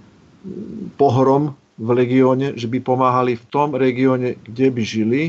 Speaker 5: pohrom v regióne, že by pomáhali v tom regióne, kde by žili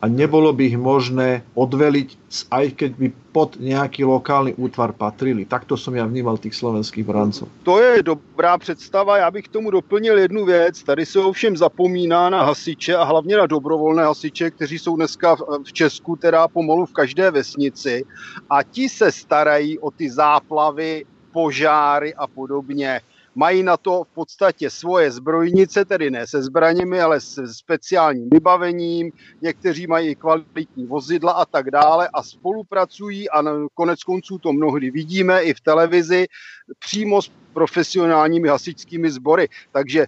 Speaker 5: a nebolo by ich možné odveliť, aj keď by pod nejaký lokálny útvar patrili. Takto som ja vnímal tých slovenských brancov.
Speaker 3: To je dobrá představa. Já bych tomu doplnil jednu věc. Tady se ovšem zapomíná na hasiče a hlavně na dobrovolné hasiče, kteří jsou dneska v Česku teda pomalu v každé vesnici a ti se starají o ty záplavy, požáry a podobně mají na to v podstatě svoje zbrojnice, tedy ne se zbraněmi, ale se speciálním vybavením, někteří mají kvalitní vozidla a tak dále a spolupracují a konec konců to mnohdy vidíme i v televizi přímo s profesionálními hasičskými sbory. Takže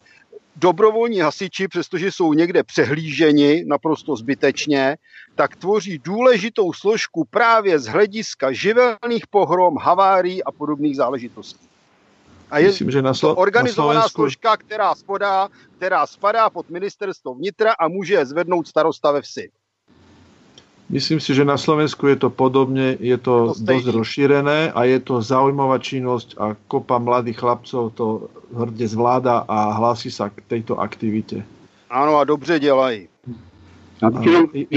Speaker 3: dobrovolní hasiči, přestože jsou někde přehlíženi naprosto zbytečně, tak tvoří důležitou složku právě z hlediska živelných pohrom, havárií a podobných záležitostí. A je Myslím, že na Slo- to organizovaná na Slovensku... složka, která spadá, která spadá pod ministerstvo vnitra a může zvednout starosta ve vsi.
Speaker 5: Myslím si, že na Slovensku je to podobne, je to, to dosť rozšírené a je to zaujímavá činnosť a kopa mladých chlapcov to hrdě zvláda a hlásí sa k tejto aktivite.
Speaker 3: Áno a dobře dělají.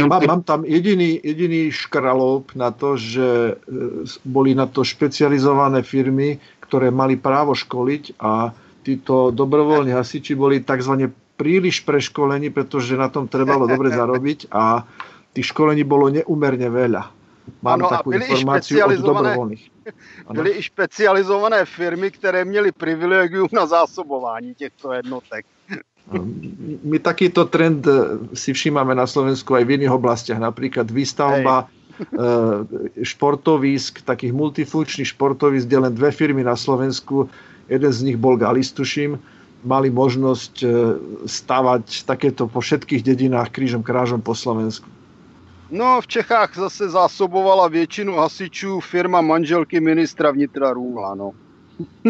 Speaker 5: Mám, mám tam jediný, jediný škralop na to, že e, boli na to špecializované firmy, ktoré mali právo školiť a títo dobrovoľní hasiči boli tzv. príliš preškolení, pretože na tom trebalo dobre zarobiť a tých školení bolo neumerne veľa. Mám ano, takovou informaci od dobrovolných.
Speaker 3: Byly i špecializované firmy, které měly privilegium na zásobování těchto jednotek.
Speaker 5: My takýto trend eh, si všímame na Slovensku aj v iných oblastiach, napríklad výstavba Hej. Eh, športovísk, takých multifunkčných športovísk, kde len dve firmy na Slovensku, jeden z nich bol Galis, tuším, mali možnosť eh, stavať takéto po všetkých dedinách krížom krážom po Slovensku.
Speaker 3: No, v Čechách zase zásobovala většinu hasičů firma manželky ministra vnitra Růhla, no.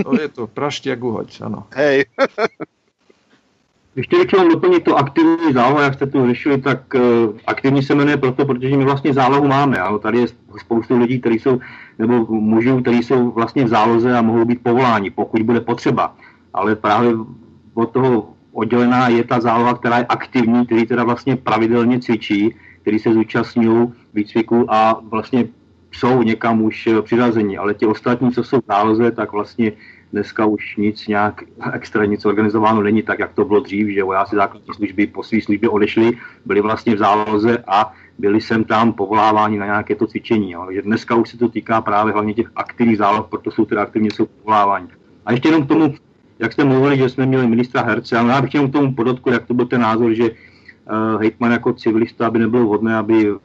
Speaker 5: To je to, praštěk uhoď, ano.
Speaker 3: Hej.
Speaker 4: Ještě chtěl doplnit to aktivní zálohu, jak jste tu řešili, tak uh, aktivní se jmenuje proto, protože my vlastně zálohu máme. Ano, tady je spoustu lidí, kteří jsou, nebo mužů, kteří jsou vlastně v záloze a mohou být povoláni, pokud bude potřeba. Ale právě od toho oddělená je ta záloha, která je aktivní, který teda vlastně pravidelně cvičí, který se zúčastňují výcviku a vlastně jsou někam už přirazení. Ale ti ostatní, co jsou v záloze, tak vlastně dneska už nic nějak extra nic organizováno není tak, jak to bylo dřív, že vojáci základní služby po své službě odešli, byli vlastně v záloze a byli sem tam povoláváni na nějaké to cvičení. Jo. Takže dneska už se to týká právě hlavně těch aktivních záloh, proto jsou teda aktivně jsou povoláváni. A ještě jenom k tomu, jak jste mluvili, že jsme měli ministra Herce, ale já bych jenom k tomu podotku, jak to byl ten názor, že uh, hejtman jako civilista by nebylo vhodné, aby uh,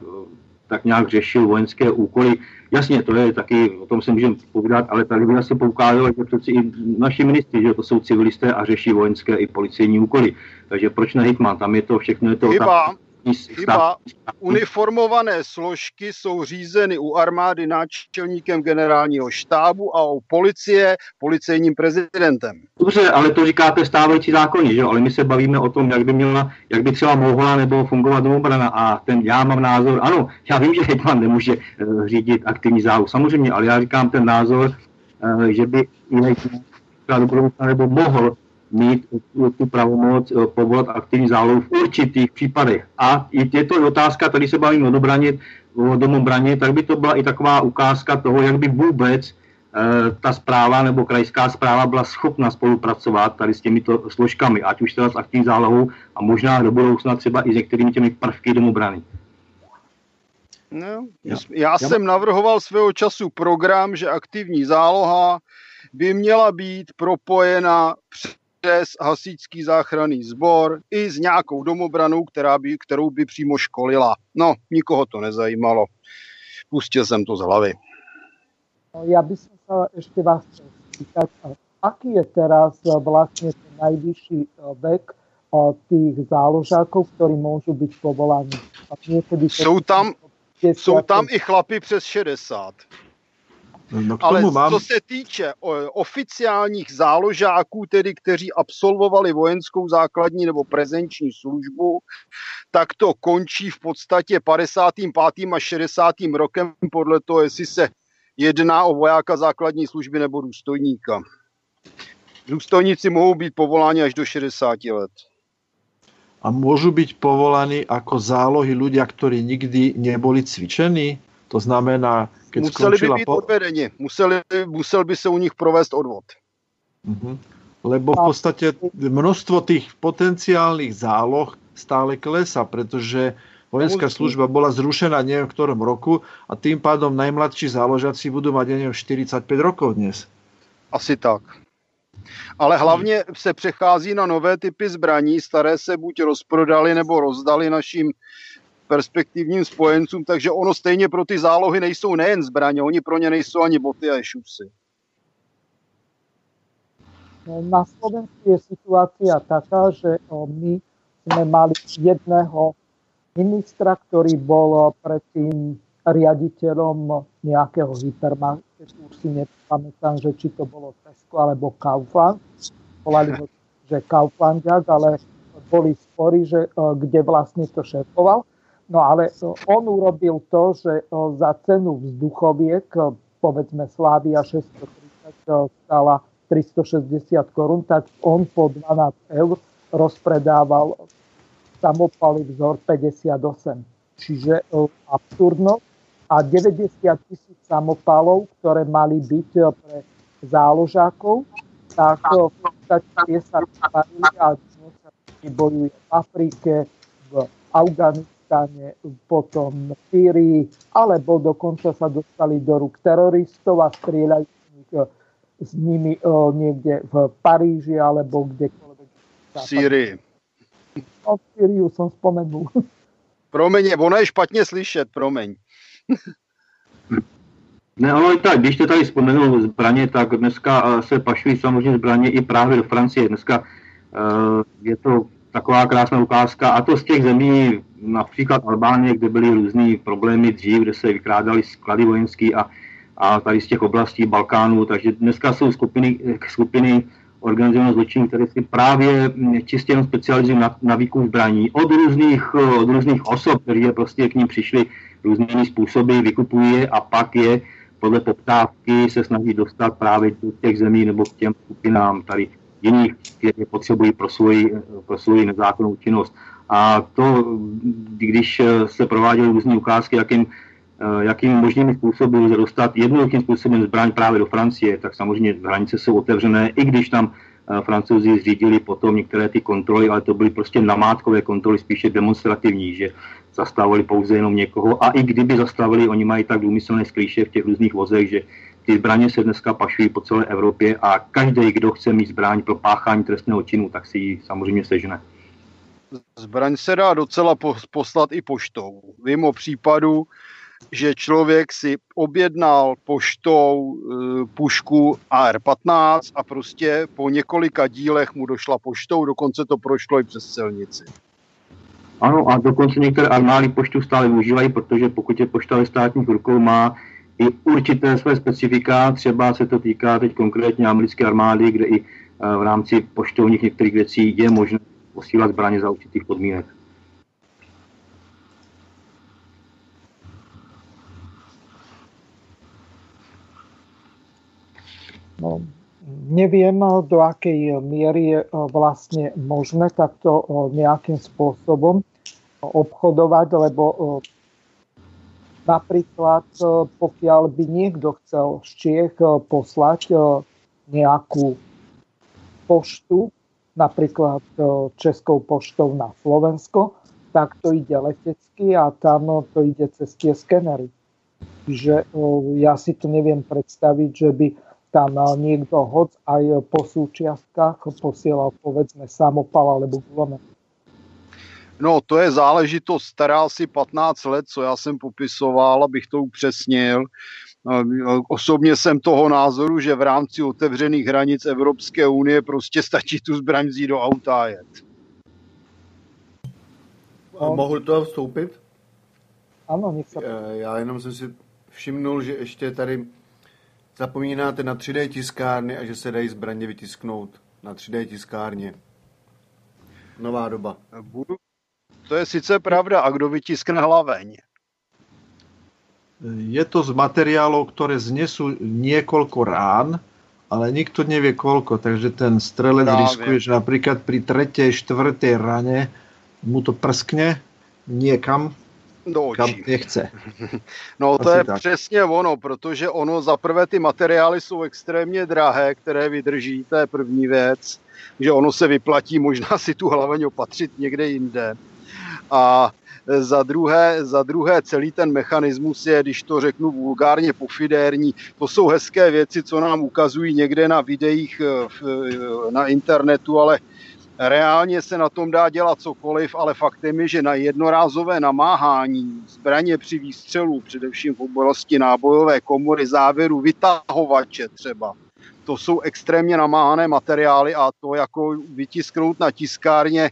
Speaker 4: tak nějak řešil vojenské úkoly. Jasně, to je taky, o tom se můžeme povídat, ale tady by asi poukázalo, že přeci i naši ministři, že to jsou civilisté a řeší vojenské i policejní úkoly. Takže proč ne hitman? Tam je to všechno, je to
Speaker 3: Chyba. Chyba. Uniformované složky jsou řízeny u armády náčelníkem generálního štábu a u policie policejním prezidentem.
Speaker 4: Dobře, ale to říkáte stávající zákony, že? ale my se bavíme o tom, jak by měla, jak by třeba mohla nebo fungovat domobrana a ten já mám názor, ano, já vím, že hejtman nemůže uh, řídit aktivní zálohu, samozřejmě, ale já říkám ten názor, uh, že by i hejtman nebo mohl mít tu pravomoc eh, povolat aktivní zálohu v určitých případech. A je to otázka, tady se bavím o dobraně, o domobraně, tak by to byla i taková ukázka toho, jak by vůbec e, ta zpráva nebo krajská zpráva byla schopna spolupracovat tady s těmito složkami, ať už teda s aktivní zálohou a možná do budoucna třeba i s některými těmi prvky domobrany.
Speaker 3: No, já, já jsem navrhoval svého času program, že aktivní záloha by měla být propojena přes hasičský záchranný sbor i s nějakou domobranou, která by, kterou by přímo školila. No, nikoho to nezajímalo. Pustil jsem to z hlavy.
Speaker 2: No, já bych se ještě vás chtěl spýtať, aký je teraz vlastně ten nejvyšší vek těch záložáků, kteří můžou být povoláni?
Speaker 3: Jsou tam, jsou tam i chlapy přes 60. No Ale mám... co se týče oficiálních záložáků, tedy kteří absolvovali vojenskou základní nebo prezenční službu, tak to končí v podstatě 55. a 60. rokem podle toho, jestli se jedná o vojáka základní služby nebo důstojníka. Důstojníci mohou být povoláni až do 60 let.
Speaker 5: A můžu být povoláni jako zálohy ľudia, kteří nikdy neboli cvičení? To znamená,
Speaker 3: keď Museli by být po... odvedeni, Museli, musel by se u nich provést odvod.
Speaker 5: Uh-huh. Lebo v podstate množstvo tých potenciálnych záloh stále klesa, pretože vojenská služba bola zrušená neviem v ktorom roku a tým pádom najmladší záložaci budú mať neviem 45 rokov dnes.
Speaker 3: Asi tak. Ale hlavně se přechází na nové typy zbraní, staré se buď rozprodali nebo rozdali našim perspektivním spojencům, takže ono stejně pro ty zálohy nejsou nejen zbraně, oni pro ně nejsou ani boty a šusy.
Speaker 2: Na Slovensku je situácia taká, že my sme mali jedného ministra, ktorý bol predtým riaditeľom nejakého hypermarketu, už si nepamätám, že či to bolo Tesco alebo Kaufland. Volali ho, že Kauflandiak, ale boli spory, že kde vlastne to šéfoval. No ale on urobil to, že za cenu vzduchoviek, povedzme Slávia 630 stala 360 korun, tak on po 12 eur rozpredával samopaly vzor 58. Čiže absurdno. A 90 tisíc samopalov, ktoré mali byť pre záložákov, tak v podstate sa a dnes bojujú v Afrike, v Afganistane, potom v Sýrii, alebo dokonca sa dostali do rúk teroristov a strieľajú s nimi niekde v Paríži alebo kdekoľvek.
Speaker 3: V Sýrii.
Speaker 2: No, v Sýriu som spomenul.
Speaker 3: Promiň, ono je špatně slyšet, promiň.
Speaker 4: Ne, ale tak, když jste tady vzpomenul zbraně, tak dneska se pašují samozřejmě zbraně i právě do Francie. Dneska uh, je to taková krásná ukázka, a to z těch zemí, například Albánie, kde byly různé problémy dřív, kde se vykrádali sklady vojenský a, a tady z těch oblastí Balkánu, takže dneska jsou skupiny, skupiny organizovaného zločinu, které si právě čistě jenom specializují na, na výkup zbraní od různých, od různých osob, kteří prostě k ním přišli různými způsoby, vykupují je a pak je podle poptávky se snaží dostat právě do těch zemí nebo k těm skupinám tady jiných, které potřebují pro svoji, pro svoji nezákonnou činnost. A to, když se prováděly různé ukázky, jakým, jakým možnými způsoby lze dostat jednoduchým způsobem zbraň právě do Francie, tak samozřejmě hranice jsou otevřené, i když tam francouzi zřídili potom některé ty kontroly, ale to byly prostě namátkové kontroly, spíše demonstrativní, že zastavili pouze jenom někoho a i kdyby zastavili, oni mají tak důmyslné sklíše v těch různých vozech, že ty zbraně se dneska pašují po celé Evropě a každý, kdo chce mít zbraň pro páchání trestného činu, tak si ji samozřejmě sežne.
Speaker 3: Zbraň se dá docela poslat i poštou. Vím o případu, že člověk si objednal poštou e, pušku AR-15 a prostě po několika dílech mu došla poštou, dokonce to prošlo i přes celnici.
Speaker 4: Ano, a dokonce některé armády poštu stále využívají, protože pokud je pošta ve státních rukou, má i určité své specifika, třeba se to týká teď konkrétně americké armády, kde i v rámci poštovních některých věcí je možné posílat zbraně za určitých podmínek.
Speaker 2: No, neviem, do akej miery je vlastne možné takto nejakým spôsobom obchodovať, lebo napríklad pokiaľ by niekto chcel z Čiech poslať nejakú poštu, napríklad Českou poštou na Slovensko, tak to ide letecky a tam to ide cez tie skenery. Čiže ja si to neviem predstaviť, že by tam niekto hoď aj po súčiastkách posielal povedzme samopal alebo gulomet.
Speaker 3: No, to je záležitost stará asi 15 let, co já jsem popisoval, abych to upřesnil. Osobně jsem toho názoru, že v rámci otevřených hranic Evropské unie prostě stačí tu zbraň vzít do auta a jet.
Speaker 1: A mohu to vstoupit?
Speaker 2: Ano, nech se...
Speaker 1: Já jenom jsem si všimnul, že ještě tady zapomínáte na 3D tiskárny a že se dají zbraně vytisknout na 3D tiskárně. Nová doba.
Speaker 3: Budu, to je sice pravda. A kdo vytiskne hlaveň?
Speaker 5: Je to z materiálov, ktoré znesú niekoľko rán, ale nikto nevie koľko, takže ten strelec Právě. riskuje, že napríklad pri tretej, štvrtej rane mu to prskne niekam,
Speaker 3: do očí.
Speaker 5: kam nechce.
Speaker 3: No to Asi je tak. přesně ono, protože ono za prvé ty materiály jsou extrémně drahé, které vydrží, to je první věc, že ono se vyplatí možná si tu hlaveň opatřit někde jinde. A za druhé, za druhé celý ten mechanismus je, když to řeknu vulgárně pofidérní, to jsou hezké věci, co nám ukazují někde na videích na internetu, ale reálně se na tom dá dělat cokoliv, ale faktem je, že na jednorázové namáhání zbraně při výstřelu, především v oblasti nábojové komory, závěru, vytahovače třeba, to jsou extrémně namáhané materiály a to jako vytisknout na tiskárně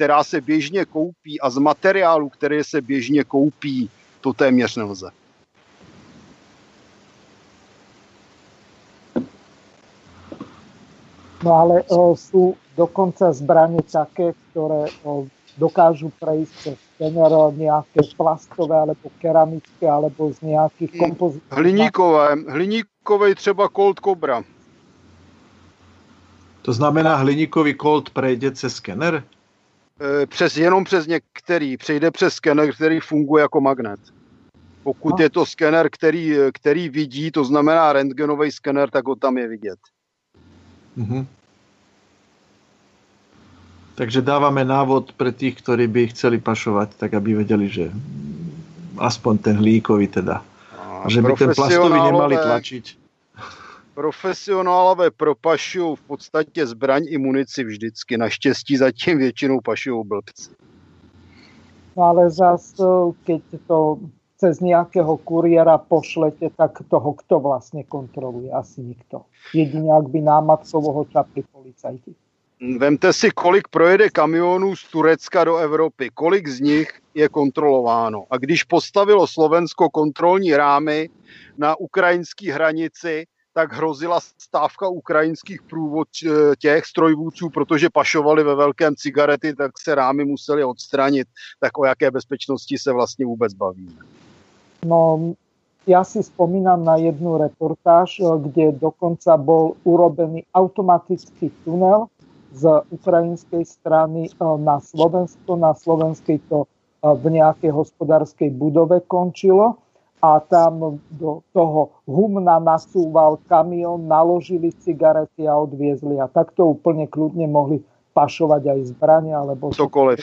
Speaker 3: která se běžně koupí a z materiálu, které se běžně koupí, to téměř nelze.
Speaker 2: No ale o, sú dokonca zbranie také, ktoré o, dokážu prejsť cez skener nejaké plastové alebo keramické alebo z nejakých
Speaker 3: Hmm.
Speaker 2: kompozitů.
Speaker 3: Hliníkové, hliníkové třeba Colt Cobra.
Speaker 5: To znamená, hliníkový kolt prejde cez skener?
Speaker 3: E, Přes, jenom přes některý, přejde přes skener, který funguje jako magnet. Pokud
Speaker 2: A.
Speaker 3: je to skener, který, který vidí, to znamená rentgenový skener, tak ho tam je vidět.
Speaker 5: Mhm. Takže dávame návod pre tých, ktorí by chceli pašovať, tak aby vedeli, že aspoň ten hlíkový teda. A že by ten plastový nemali tlačiť.
Speaker 3: Profesionálové propašují v podstatě zbraň i munici vždycky. Naštěstí zatím většinou pašují blbci.
Speaker 2: No ale zas, keď to cez nějakého kuriéra pošlete, tak toho kto vlastně kontroluje? Asi nikto. Jedině, jak by námatcovo ho čapli policajti.
Speaker 3: Vemte si, kolik projede kamionů z Turecka do Evropy, kolik z nich je kontrolováno. A když postavilo Slovensko kontrolní rámy na ukrajinské hranici, tak hrozila stávka ukrajinských průvod těch strojvůdců, protože pašovali ve velkém cigarety, tak se rámy museli odstranit. Tak o jaké bezpečnosti se vlastně vůbec bavíme?
Speaker 2: No, ja si spomínam na jednu reportáž, kde dokonca bol urobený automatický tunel z ukrajinskej strany na Slovensko. Na slovenskej to v nejakej hospodárskej budove končilo a tam do toho humna nasúval kamión, naložili cigarety a odviezli. A takto úplne kľudne mohli pašovať aj zbrania. Alebo
Speaker 3: Cokoliv.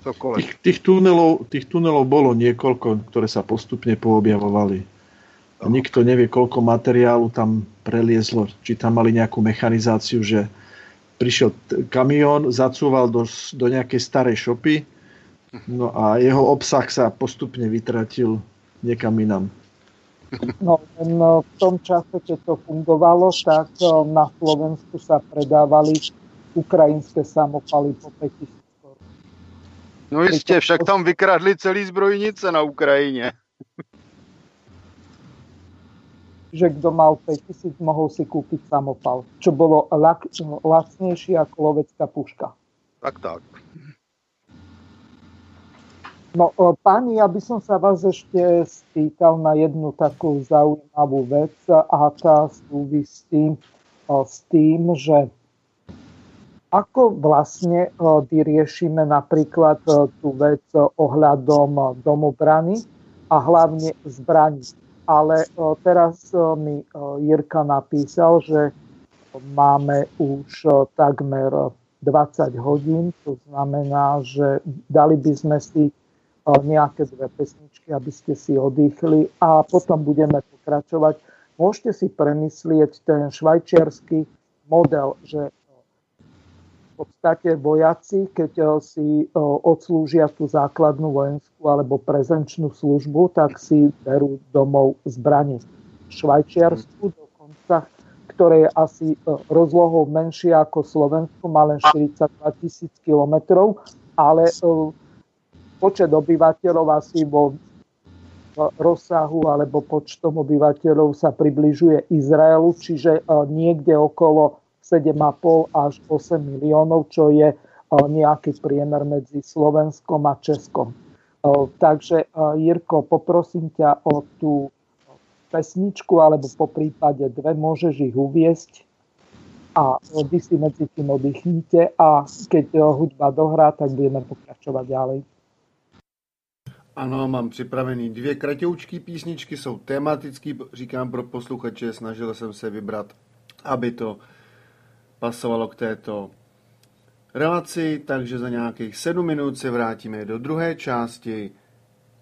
Speaker 5: Cokoliv. Tých, tých, tunelov, tých tunelov bolo niekoľko, ktoré sa postupne poobjavovali. A nikto nevie, koľko materiálu tam preliezlo. Či tam mali nejakú mechanizáciu, že prišiel kamión, zacúval do, do nejakej starej šopy, no a jeho obsah sa postupne vytratil niekam inam.
Speaker 2: No, v tom čase, keď to fungovalo, tak na Slovensku sa predávali ukrajinské samopaly po 5000
Speaker 3: No jistě, však tam vykradli celý zbrojnice na Ukrajině.
Speaker 2: že kdo mal 5000, mohol si kúpiť samopal, čo bolo lak, lacnejšie ako lovecká puška.
Speaker 3: Tak, tak.
Speaker 2: No, páni, ja by som sa vás ešte spýtal na jednu takú zaujímavú vec a tá súvisí s tým, že ako vlastne vyriešime napríklad tú vec ohľadom domobrany a hlavne zbraní. Ale teraz mi Jirka napísal, že máme už takmer 20 hodín, to znamená, že dali by sme si nejaké dve pesničky, aby ste si oddychli a potom budeme pokračovať. Môžete si premyslieť ten švajčiarsky model, že podstate vojaci, keď eh, si eh, odslúžia tú základnú vojenskú alebo prezenčnú službu, tak si berú domov zbranie. V Švajčiarsku dokonca, ktoré je asi eh, rozlohou menšie ako Slovensko, má len 42 tisíc kilometrov, ale počet obyvateľov asi vo rozsahu alebo počtom obyvateľov sa približuje Izraelu, čiže niekde okolo 7,5 až 8 miliónov, čo je nejaký priemer medzi Slovenskom a Českom. Takže Jirko, poprosím ťa o tú pesničku, alebo po prípade dve, môžeš ich uviesť a vy si medzi tým oddychnite a keď hudba dohrá, tak budeme pokračovat ďalej.
Speaker 1: Ano, mám připravený dvě kratoučké písničky, jsou tematický, říkám pro posluchače, snažil jsem se vybrat, aby to pasovalo k této relaci, takže za nějakých sedm minut se vrátíme do druhé části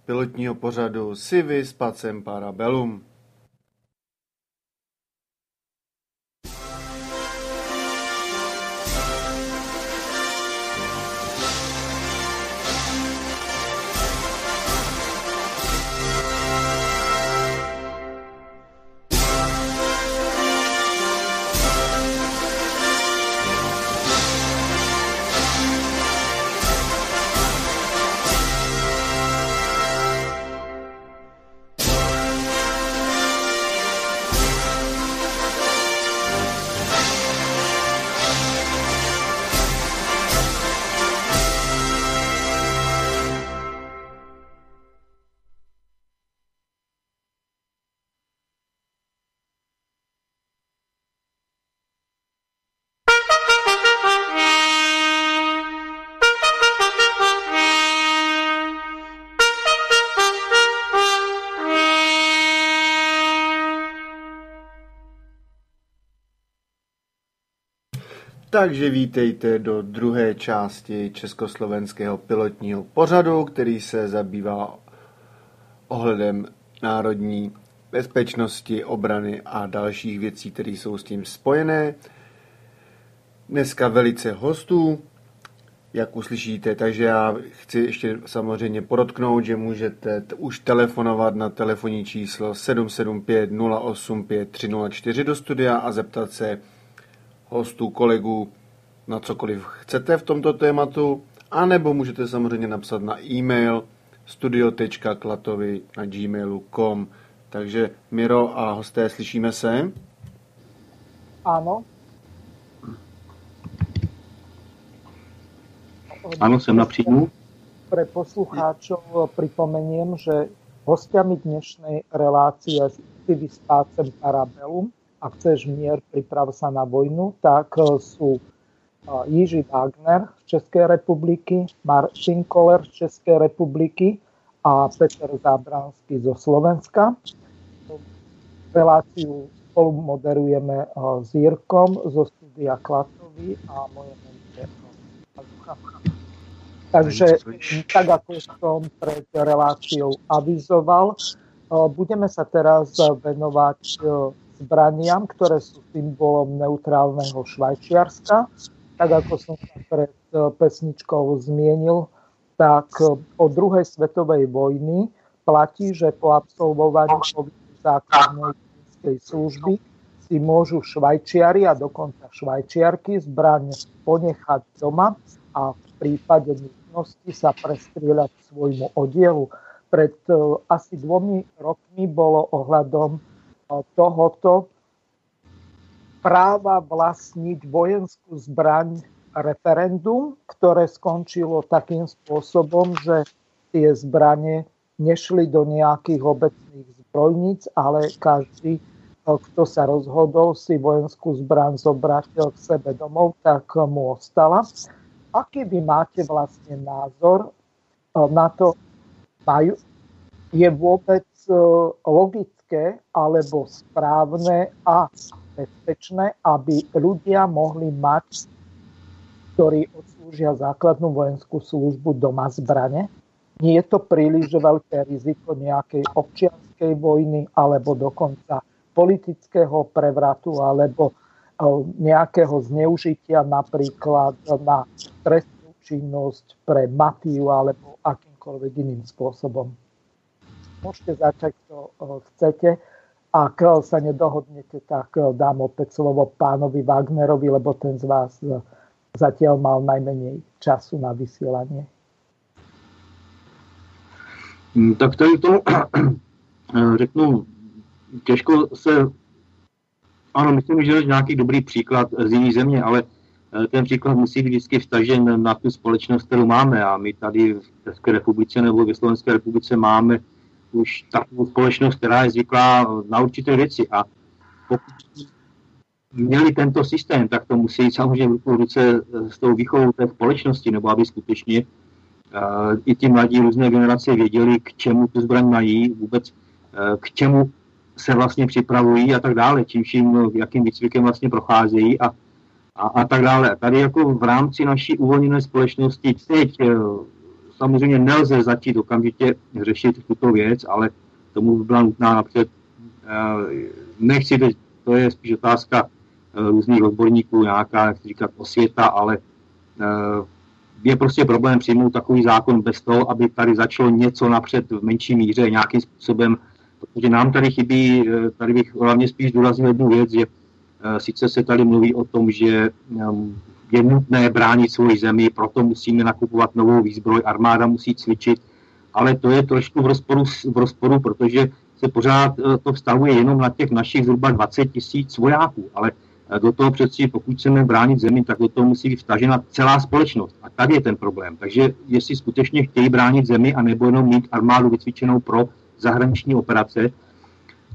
Speaker 1: pilotního pořadu Civis Pacem Parabellum. Takže vítejte do druhé části československého pilotního pořadu, který se zabývá ohledem národní bezpečnosti, obrany a dalších věcí, které jsou s tím spojené. Dneska velice hostů, jak uslyšíte, takže já chci ještě samozřejmě podotknout, že můžete t- už telefonovat na telefonní číslo 775 085 304 do studia a zeptat se hostů, kolegů na cokoliv chcete v tomto tématu, anebo můžete samozřejmě napsat na e-mail studio.klatovi na gmailu.com. Takže Miro a hosté, slyšíme se?
Speaker 2: Áno.
Speaker 4: Áno, jsem na příjmu.
Speaker 2: Pre poslucháčov pripomeniem, že hostiami dnešnej relácie si vyspácem Parabellum. Ak chceš mier, priprav sa na vojnu, tak sú Jiří Wagner z Českej republiky, Martin Koller z Českej republiky a Peter Zábranský zo Slovenska. Reláciu spolu moderujeme s Jirkom zo studia Klatovi a moje meno je Takže tak ako som pred reláciou avizoval, budeme sa teraz venovať zbraniam, ktoré sú symbolom neutrálneho Švajčiarska. Tak ako som sa pred pesničkou zmienil, tak od druhej svetovej vojny platí, že po absolvovaní základnej vojenskej služby si môžu švajčiari a dokonca švajčiarky zbraň ponechať doma a v prípade nutnosti sa prestrieľať svojmu oddielu. Pred asi dvomi rokmi bolo ohľadom tohoto práva vlastniť vojenskú zbraň referendum, ktoré skončilo takým spôsobom, že tie zbranie nešli do nejakých obecných zbrojníc, ale každý, kto sa rozhodol si vojenskú zbraň zobrať k sebe domov, tak mu ostala. Aký vy máte vlastne názor na to, je vôbec logické alebo správne a bezpečné, aby ľudia mohli mať, ktorí odslúžia základnú vojenskú službu doma zbrane? Nie je to príliš veľké riziko nejakej občianskej vojny alebo dokonca politického prevratu alebo nejakého zneužitia napríklad na trestnú činnosť pre mafiu alebo akýmkoľvek iným spôsobom. Môžete začať, kto chcete. Ak sa nedohodnete, tak dám opäť slovo pánovi Wagnerovi, lebo ten z vás zatiaľ mal najmenej času na vysielanie.
Speaker 4: Tak tady tomu řeknu, těžko se, ano, myslím, že je nějaký dobrý příklad z jiné země, ale ten příklad musí být vždycky vstažen na tu společnost, kterou máme a my tady v České republice nebo v Slovenské republice máme už takovou společnost, která je zvyklá na určité věci a pokud měli tento systém, tak to musí jít samozřejmě v ruce s tou výchovou té společnosti, nebo aby skutečně uh, i ti mladí různé generace věděli, k čemu tu zbraň mají, vůbec uh, k čemu se vlastně připravují a tak dále, čím vším, jakým výcvikem vlastně procházejí a, a, a tak dále. Tady jako v rámci naší uvolněné společnosti teď uh, samozřejmě nelze začít okamžitě řešit tuto věc, ale tomu by byla nutná napřed, nechci teď, to je spíš otázka různých odborníků, nějaká, jak říkat, osvěta, ale je prostě problém přijmout takový zákon bez toho, aby tady začalo něco napřed v menší míře nějakým způsobem, protože nám tady chybí, tady bych hlavně spíš důraznil jednu věc, že sice se tady mluví o tom, že je nutné bránit svoji zemi, proto musíme nakupovat novou výzbroj, armáda musí cvičit, ale to je trošku v rozporu, v rozporu protože se pořád to vztahuje jenom na těch našich zhruba 20 tisíc vojáků, ale do toho přeci, pokud chceme bránit zemi, tak do toho musí být vtažena celá společnost. A tady je ten problém. Takže jestli skutečně chtějí bránit zemi a nebo jenom mít armádu vycvičenou pro zahraniční operace,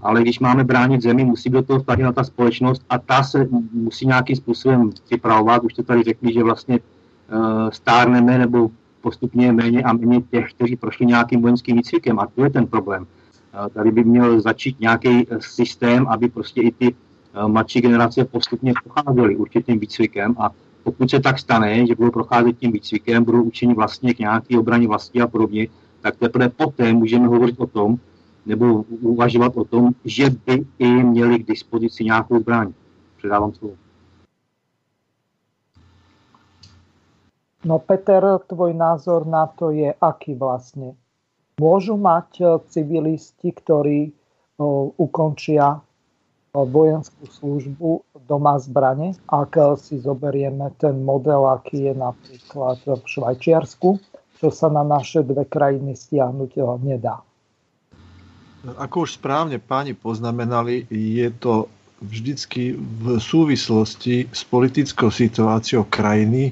Speaker 4: ale když máme bránit zemi, musí do toho vtažena ta společnost a ta se musí nějakým způsobem připravovat. Už to tady řekli, že vlastně uh, stárneme nebo postupně méně a méně těch, kteří prošli nějakým vojenským výcvikem. A to je ten problém. Uh, tady by měl začít nějaký systém, aby prostě i ty mladší generace postupně procházely určitým výcvikem a pokud se tak stane, že budou procházet tím výcvikem, budou učeni vlastně k nějaké obraně vlasti a podobně, tak teprve poté můžeme hovořit o tom, nebo uvažovat o tom, že by i měli k dispozici nějakou zbraň. Předávám slovo.
Speaker 2: No Peter, tvoj názor na to je aký vlastne? Môžu mať e, civilisti, ktorí o, ukončia o, vojenskú službu doma zbrane, ak si zoberieme ten model, aký je napríklad v Švajčiarsku, čo sa na naše dve krajiny stiahnuť nedá.
Speaker 5: Ako už správne páni poznamenali, je to vždycky v súvislosti s politickou situáciou krajiny,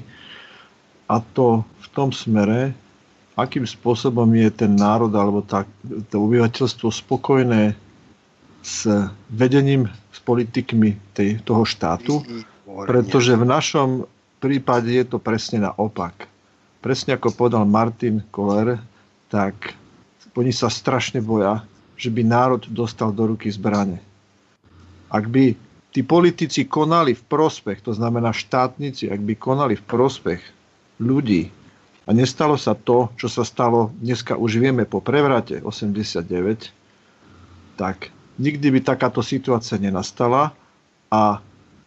Speaker 5: a to v tom smere, akým spôsobom je ten národ alebo tá, to obyvateľstvo spokojné s vedením, s politikmi tej, toho štátu, pretože v našom prípade je to presne naopak. Presne ako povedal Martin Koller, tak oni sa strašne boja, že by národ dostal do ruky zbrane. Ak by tí politici konali v prospech, to znamená štátnici, ak by konali v prospech ľudí. A nestalo sa to, čo sa stalo, dneska už vieme po prevrate 89, tak nikdy by takáto situácia nenastala a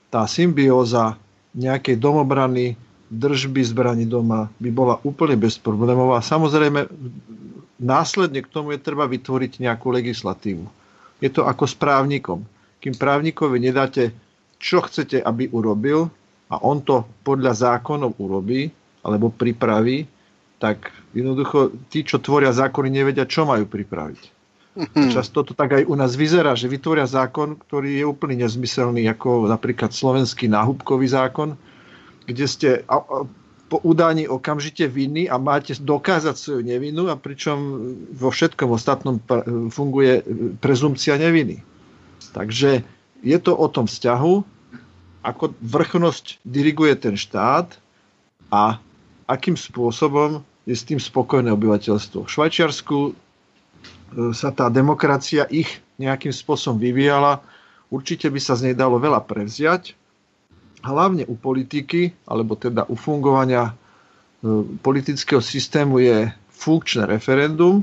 Speaker 5: tá symbióza nejakej domobrany, držby zbraní doma by bola úplne bezproblémová. Samozrejme, následne k tomu je treba vytvoriť nejakú legislatívu. Je to ako s právnikom. Kým právnikovi nedáte, čo chcete, aby urobil, a on to podľa zákonov urobí, alebo pripraví, tak jednoducho tí, čo tvoria zákony, nevedia, čo majú pripraviť. A mhm. často to tak aj u nás vyzerá, že vytvoria zákon, ktorý je úplne nezmyselný, ako napríklad slovenský náhubkový zákon, kde ste po udaní okamžite vinní a máte dokázať svoju nevinu a pričom vo všetkom ostatnom funguje prezumcia neviny. Takže je to o tom vzťahu, ako vrchnosť diriguje ten štát a akým spôsobom je s tým spokojné obyvateľstvo. V Švajčiarsku e, sa tá demokracia ich nejakým spôsobom vyvíjala. Určite by sa z nej dalo veľa prevziať. Hlavne u politiky, alebo teda u fungovania e, politického systému je funkčné referendum,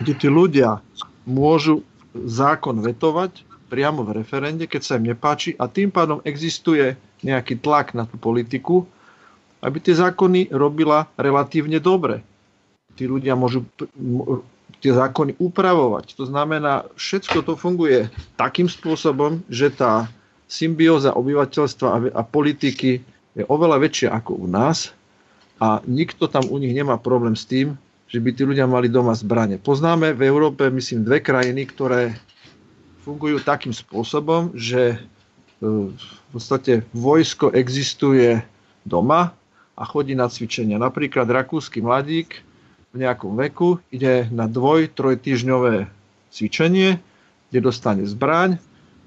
Speaker 5: kde tí ľudia môžu zákon vetovať priamo v referende, keď sa im nepáči a tým pádom existuje nejaký tlak na tú politiku, aby tie zákony robila relatívne dobre. Tí ľudia môžu tie zákony upravovať. To znamená, všetko to funguje takým spôsobom, že tá symbióza obyvateľstva a politiky je oveľa väčšia ako u nás a nikto tam u nich nemá problém s tým, že by tí ľudia mali doma zbranie. Poznáme v Európe, myslím, dve krajiny, ktoré fungujú takým spôsobom, že e, v podstate vojsko existuje doma a chodí na cvičenia. Napríklad rakúsky mladík v nejakom veku ide na dvoj, troj týždňové cvičenie, kde dostane zbraň,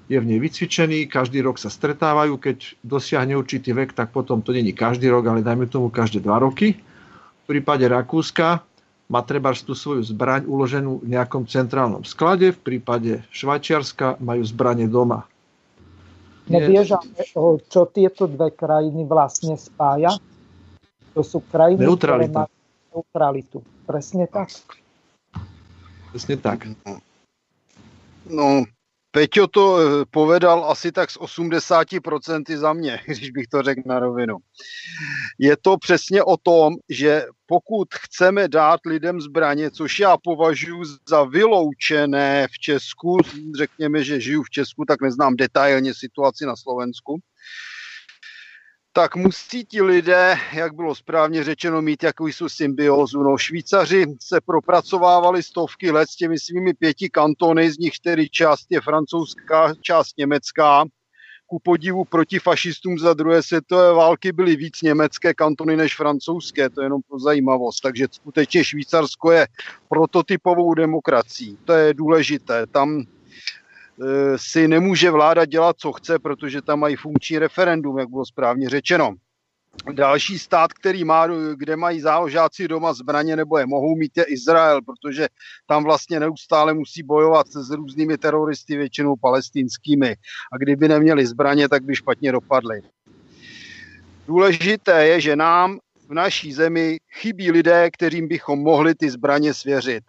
Speaker 5: je v nej vycvičený, každý rok sa stretávajú, keď dosiahne určitý vek, tak potom to není každý rok, ale dajme tomu každé dva roky. V prípade Rakúska má treba tú svoju zbraň uloženú v nejakom centrálnom sklade, v prípade Švajčiarska majú zbranie doma.
Speaker 2: No vieš, čo tieto dve krajiny vlastne spája? To sú krajiny, Neutralita. ktoré majú neutralitu. Presne tak.
Speaker 5: Presne tak.
Speaker 3: No, Peťo to eh, povedal asi tak z 80% za mě, když bych to řekl na rovinu. Je to přesně o tom, že pokud chceme dát lidem zbraně, což já považuji za vyloučené v Česku, řekněme, že žiju v Česku, tak neznám detailně situaci na Slovensku, tak musí ti lidé, jak bylo správně řečeno, mít jakousi symbiózu. No, Švýcaři se propracovávali stovky let s těmi svými pěti kantony, z nich tedy část je francouzská, část německá. Ku podivu proti fašistům za druhé světové války byly víc německé kantony než francouzské, to je jenom pro zajímavost. Takže skutečně Švýcarsko je prototypovou demokracií. To je důležité. Tam si nemůže vláda dělat, co chce, protože tam mají funkční referendum, jak bylo správně řečeno. Další stát, který má, kde mají záložáci doma zbraně nebo je mohou mít, je Izrael, protože tam vlastně neustále musí bojovat s různými teroristy, většinou palestinskými. A kdyby neměli zbraně, tak by špatně dopadly. Důležité je, že nám v naší zemi chybí lidé, kterým bychom mohli ty zbraně svěřit.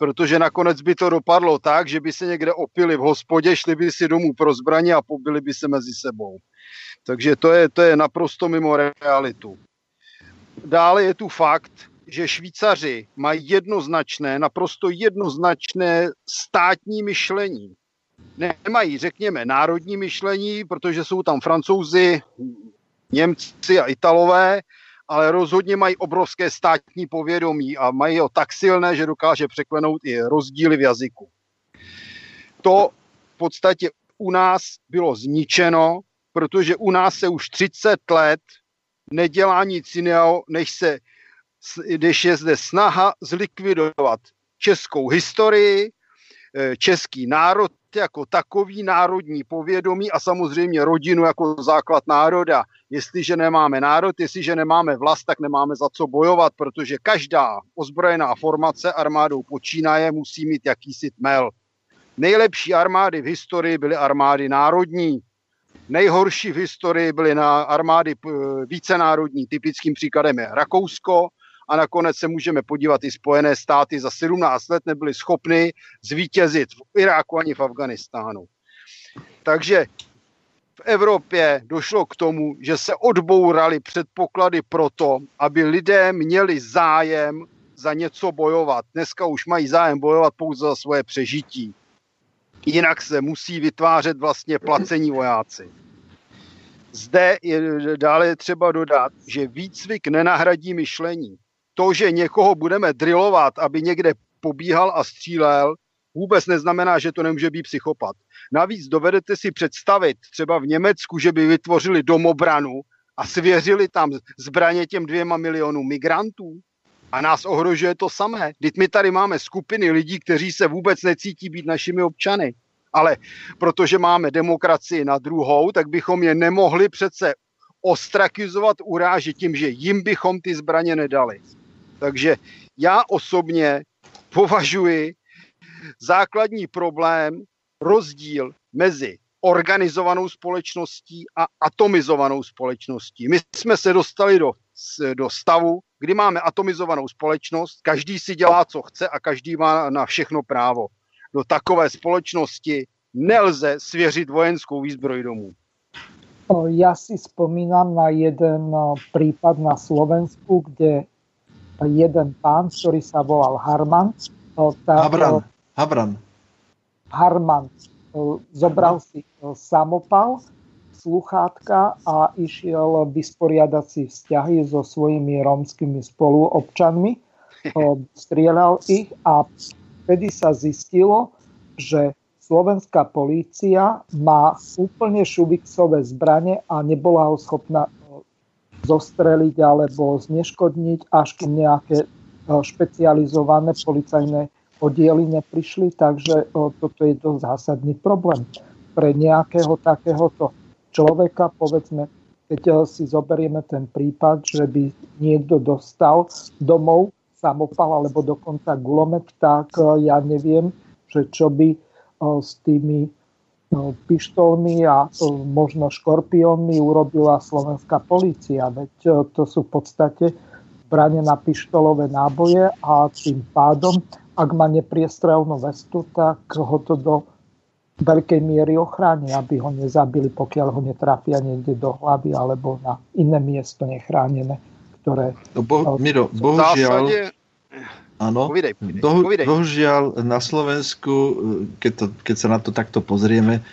Speaker 3: Protože nakonec by to dopadlo tak, že by se někde opili v hospodě, šli by si domů pro zbraně a pobili by se mezi sebou. Takže to je, to je naprosto mimo realitu. Dále je tu fakt, že Švýcaři mají jednoznačné, naprosto jednoznačné státní myšlení. Nemají, řekněme, národní myšlení, protože jsou tam francouzi, Němci a Italové, ale rozhodně mají obrovské státní povědomí a mají ho tak silné, že dokáže překlenout i rozdíly v jazyku. To v podstatě u nás bylo zničeno, protože u nás se už 30 let nedělá nic jiného, než se když je zde snaha zlikvidovat českou historii, eh, český národ jako takový národní povědomí a samozřejmě rodinu jako základ národa. Jestliže nemáme národ, jestliže nemáme vlast, tak nemáme za co bojovat, protože každá ozbrojená formace armádou počínaje musí mít jakýsi tmel. Nejlepší armády v historii byly armády národní. Nejhorší v historii byly na armády vícenárodní. Typickým příkladem je Rakousko, a nakonec se můžeme podívat i Spojené státy za 17 let nebyly schopny zvítězit v Iráku ani v Afganistánu. Takže v Evropě došlo k tomu, že se odbouraly předpoklady pro to, aby lidé měli zájem za něco bojovat. Dneska už mají zájem bojovat pouze za svoje přežití. Jinak se musí vytvářet vlastně placení vojáci. Zde je dále třeba dodat, že výcvik nenahradí myšlení to, že někoho budeme drillovat, aby někde pobíhal a střílel, vůbec neznamená, že to nemůže být psychopat. Navíc dovedete si představit třeba v Německu, že by vytvořili domobranu a svěřili tam zbraně těm dvěma milionům migrantů? A nás ohrožuje to samé. Teď my tady máme skupiny lidí, kteří se vůbec necítí být našimi občany. Ale protože máme demokracii na druhou, tak bychom je nemohli přece ostrakizovat, urážet tím, že jim bychom ty zbraně nedali. Takže já osobně považuji základní problém rozdíl mezi organizovanou společností a atomizovanou společností. My jsme se dostali do, do stavu, kdy máme atomizovanou společnost, každý si dělá, co chce a každý má na všechno právo. Do takové společnosti nelze svěřit vojenskou výzbroj domů.
Speaker 2: Ja si spomínam na jeden prípad na Slovensku, kde jeden pán, ktorý sa volal Harman.
Speaker 5: Tak, Habran. Habran.
Speaker 2: Harman zobral si samopal, sluchátka a išiel vysporiadať si vzťahy so svojimi rómskymi spoluobčanmi. Strieľal ich a vtedy sa zistilo, že slovenská polícia má úplne šubiksové zbranie a nebola ho schopná zostreliť alebo zneškodniť, až kým nejaké e, špecializované policajné oddiely neprišli, takže e, toto je dosť zásadný problém. Pre nejakého takéhoto človeka, povedzme, keď e, si zoberieme ten prípad, že by niekto dostal domov samopal alebo dokonca gulomet, tak ja neviem, že čo by s tými pištolmi a možno škorpiónmi urobila slovenská polícia. Veď e, to sú v podstate zbranie na pištolové náboje a tým pádom, ak má nepriestrelnú vestu, tak ho to do veľkej miery ochráni, aby ho nezabili, pokiaľ ho netrafia niekde do hlavy alebo na iné miesto nechránené, ktoré...
Speaker 5: No, bo, Miro, bohužiaľ, Áno, povidej, povidej, Bohu, povidej. bohužiaľ na Slovensku, keď, to, keď sa na to takto pozrieme,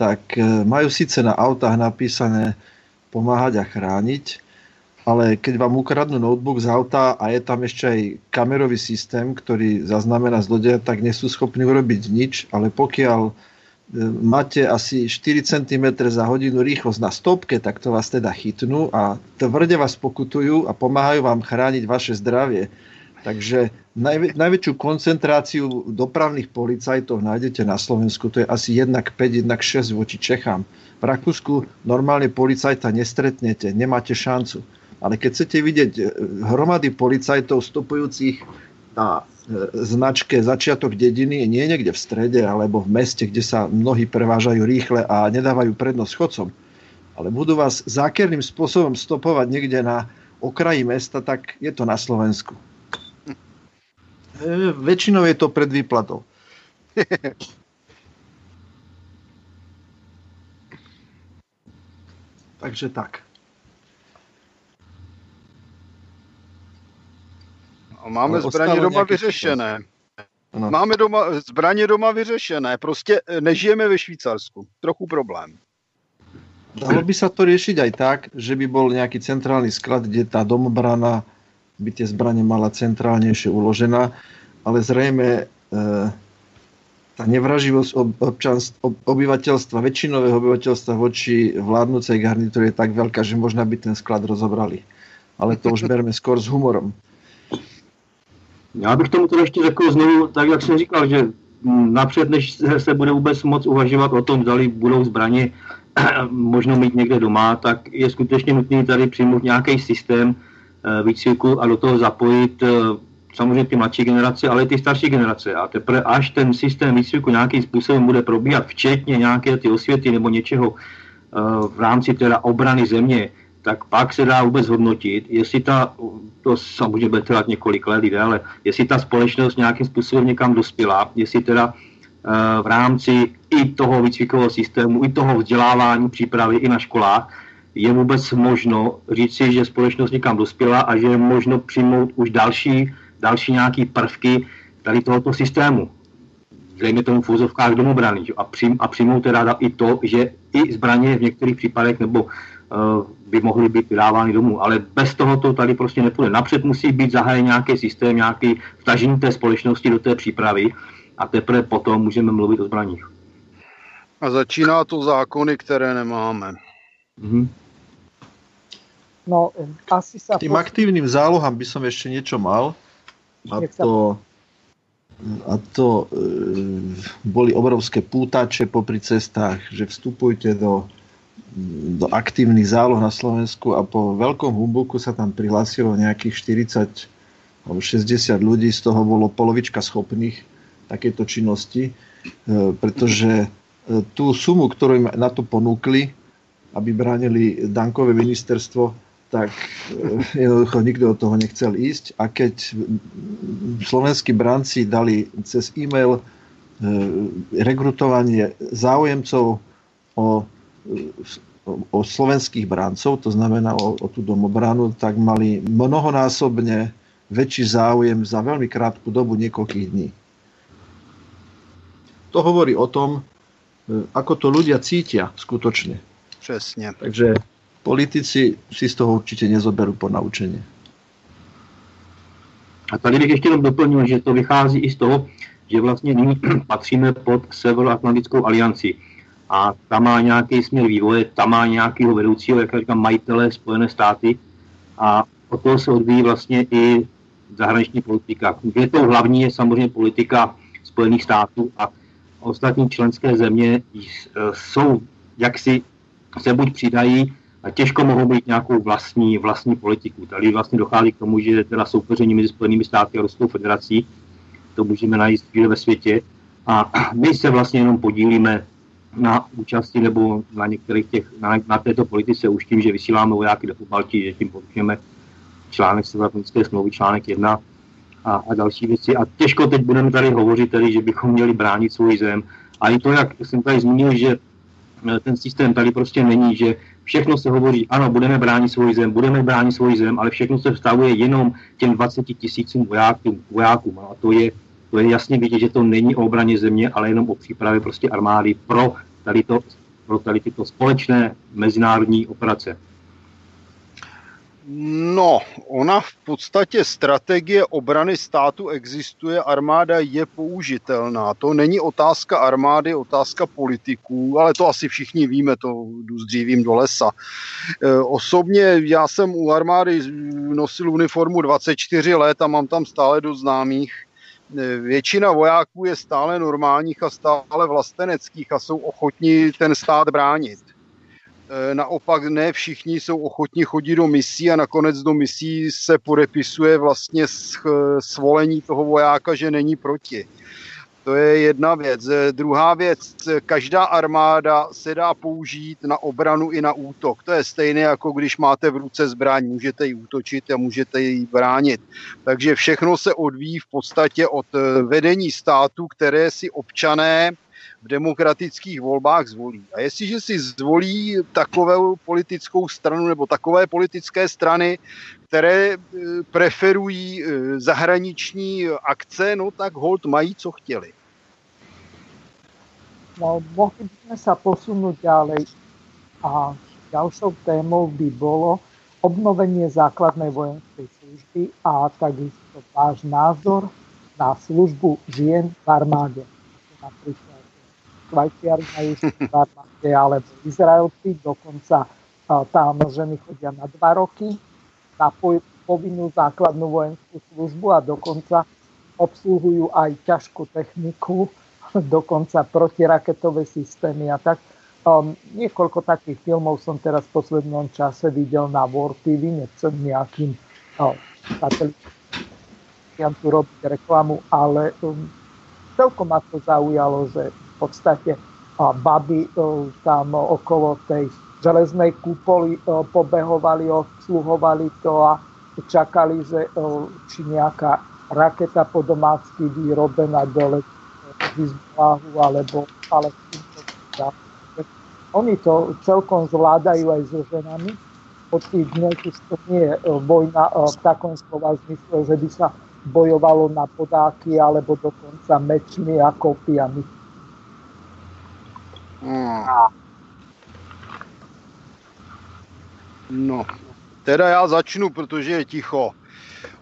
Speaker 5: tak e, majú síce na autách napísané pomáhať a chrániť, ale keď vám ukradnú notebook z auta a je tam ešte aj kamerový systém, ktorý zaznamená zlodeja, tak nie sú schopní urobiť nič, ale pokiaľ e, máte asi 4 cm za hodinu rýchlosť na stopke, tak to vás teda chytnú a tvrde vás pokutujú a pomáhajú vám chrániť vaše zdravie. Takže najvä, najväčšiu koncentráciu dopravných policajtov nájdete na Slovensku, to je asi 1 k 5, 1 k 6 voči Čechám. V Rakúsku normálne policajta nestretnete, nemáte šancu. Ale keď chcete vidieť e, hromady policajtov stopujúcich na e, značke začiatok dediny, nie niekde v strede alebo v meste, kde sa mnohí prevážajú rýchle a nedávajú prednosť chodcom, ale budú vás zákerným spôsobom stopovať niekde na okraji mesta, tak je to na Slovensku. E, väčšinou je to pred výplatou. Takže tak.
Speaker 3: A máme zbraně doma vyřešené. Ano. Máme doma, zbraně doma vyřešené. Prostě e, nežijeme ve Švýcarsku. Trochu problém.
Speaker 5: Dalo by sa to riešiť aj tak, že by bol nejaký centrálny sklad, kde tá domobrana by tie zbranie mala centrálnejšie uložená, ale zrejme e, tá nevraživosť občanst, obyvateľstva, väčšinového obyvateľstva voči vládnúcej garnitúre je tak veľká, že možná by ten sklad rozobrali. Ale to už berme skôr s humorom.
Speaker 4: Já bych tomu to ještě řekl znovu, tak jak jsem říkal, že napřed, než se bude vůbec moc uvažovat o tom, zda budou zbraně možno mít někde doma, tak je skutečně nutný tady přijmout nějaký systém eh, výcviku a do toho zapojit eh, samozřejmě ty mladší generace, ale i ty starší generace. A teprve až ten systém výcviku nějakým způsobem bude probíhat, včetně nějaké ty osvěty nebo něčeho eh, v rámci teda obrany země, tak pak se dá vůbec hodnotit, jestli ta, to samozřejmě bude trvat několik let, ale jestli ta společnost nějakým způsobem někam dospěla, jestli teda v rámci i toho výcvikového systému, i toho vzdělávání, přípravy i na školách, je vůbec možno říci, že společnost někam dospěla a že je možno přijmout už další, další nějaký prvky tady tohoto systému. Zřejmě tomu v úzovkách domobrany. A, přijm, a přijmout teda i to, že i zbraně v některých případech nebo uh, by mohly být vydávány domů. Ale bez toho to tady prostě nepůjde. Napřed musí být zahájen nějaký systém, nějaký vtažení té společnosti do té přípravy a teprve potom můžeme mluvit o zbraních.
Speaker 3: A začíná to zákony, které nemáme. Mm-hmm.
Speaker 5: No, asi sa... Tým post... aktívnym zálohám by som ešte niečo mal. A to, a to e, boli obrovské pútače popri cestách, že vstupujte do, do aktívnych záloh na Slovensku a po veľkom humbuku sa tam prihlásilo nejakých 40 alebo 60 ľudí, z toho bolo polovička schopných takéto činnosti, e, pretože tú sumu, ktorú im na to ponúkli, aby bránili Dankové ministerstvo, tak eh, jednoducho nikto od toho nechcel ísť. A keď slovenskí branci dali cez e-mail eh, rekrutovanie záujemcov o, o slovenských brancov, to znamená o, o tú domobranu, tak mali mnohonásobne väčší záujem za veľmi krátku dobu niekoľkých dní. To hovorí o tom, ako to ľudia cítia skutočne.
Speaker 3: Přesně.
Speaker 5: Takže politici si z toho určitě nezoberou po naučení.
Speaker 4: A tady bych ještě jenom doplnil, že to vychází i z toho, že vlastně nyní patříme pod Severoatlantickou alianci. A tam má nějaký směr vývoje, tam má nějakého vedoucího, jak říkám, majitele Spojené státy. A o toho se odvíjí vlastně i zahraniční politika. To hlavní je samozřejmě politika Spojených států a ostatní členské země e, jsou, jak si se buď přidají těžko mohou mít nějakou vlastní, vlastní politiku. Tady vlastně dochází k tomu, že teda soupeření mezi Spojenými státy a Ruskou federací, to můžeme najít všude ve světě, a my se vlastně jenom podílíme na účasti nebo na některých těch, na, na této politice už tím, že vysíláme vojáky do Pobaltí, že tím porušujeme článek Severoatlantické smlouvy, článek 1 a, a další věci. A těžko teď budeme tady hovořit, tady, že bychom měli bránit svůj zem. A i to, jak jsem tady zmínil, že eh, ten systém tady prostě není, že všechno se hovoří, ano, budeme bránit svůj zem, budeme bránit svůj zem, ale všechno se vstavuje jenom těm 20 tisícům vojákům, vojákům. A to je, to je jasně vidět, že to není o obraně země, ale jenom o přípravě prostě armády pro tady, to, pro tady tyto společné mezinárodní operace.
Speaker 3: No, ona v podstatě strategie obrany státu existuje, armáda je použitelná. To není otázka armády, otázka politiků, ale to asi všichni víme, to jdu s dřívím do lesa. E, osobně já jsem u armády nosil uniformu 24 let a mám tam stále do známých. E, většina vojáků je stále normálních a stále vlasteneckých a jsou ochotní ten stát bránit naopak ne všichni jsou ochotní chodit do misí a nakonec do misí se podepisuje vlastně svolení toho vojáka, že není proti. To je jedna věc. Druhá věc, každá armáda se dá použít na obranu i na útok. To je stejné, jako když máte v ruce zbraň, můžete ji útočit a můžete ji bránit. Takže všechno se odvíjí v podstatě od vedení státu, které si občané v demokratických volbách zvolí. A jestliže si zvolí takovou politickou stranu nebo takové politické strany, které eh, preferují eh, zahraniční akce, no tak hold mají, co chtěli.
Speaker 2: No, mohli bychom se posunout ďalej. A ďalšou témou by bylo obnovení základné vojenské služby a takisto váš názor na službu žien v armáde. Napríklad Švajčiari majú armáde, alebo Izraelci, dokonca tam ženy chodia na dva roky na povinnú základnú vojenskú službu a dokonca obsluhujú aj ťažkú techniku, dokonca protiraketové systémy a tak. Um, niekoľko takých filmov som teraz v poslednom čase videl na War TV, nechcem nejakým um, tu robiť reklamu, ale um, celkom ma to zaujalo, že podstate baby tam okolo tej železnej kúpoly pobehovali, obsluhovali to a čakali, že či nejaká raketa po domácky vyrobená dole Hizbahu alebo palestínčov. Oni to celkom zvládajú aj so ženami. Od tých dňov už to nie je vojna v takom slova zmysle, že by sa bojovalo na podáky alebo dokonca mečmi a kopiami
Speaker 3: Hmm. No, teda já začnu, protože je ticho.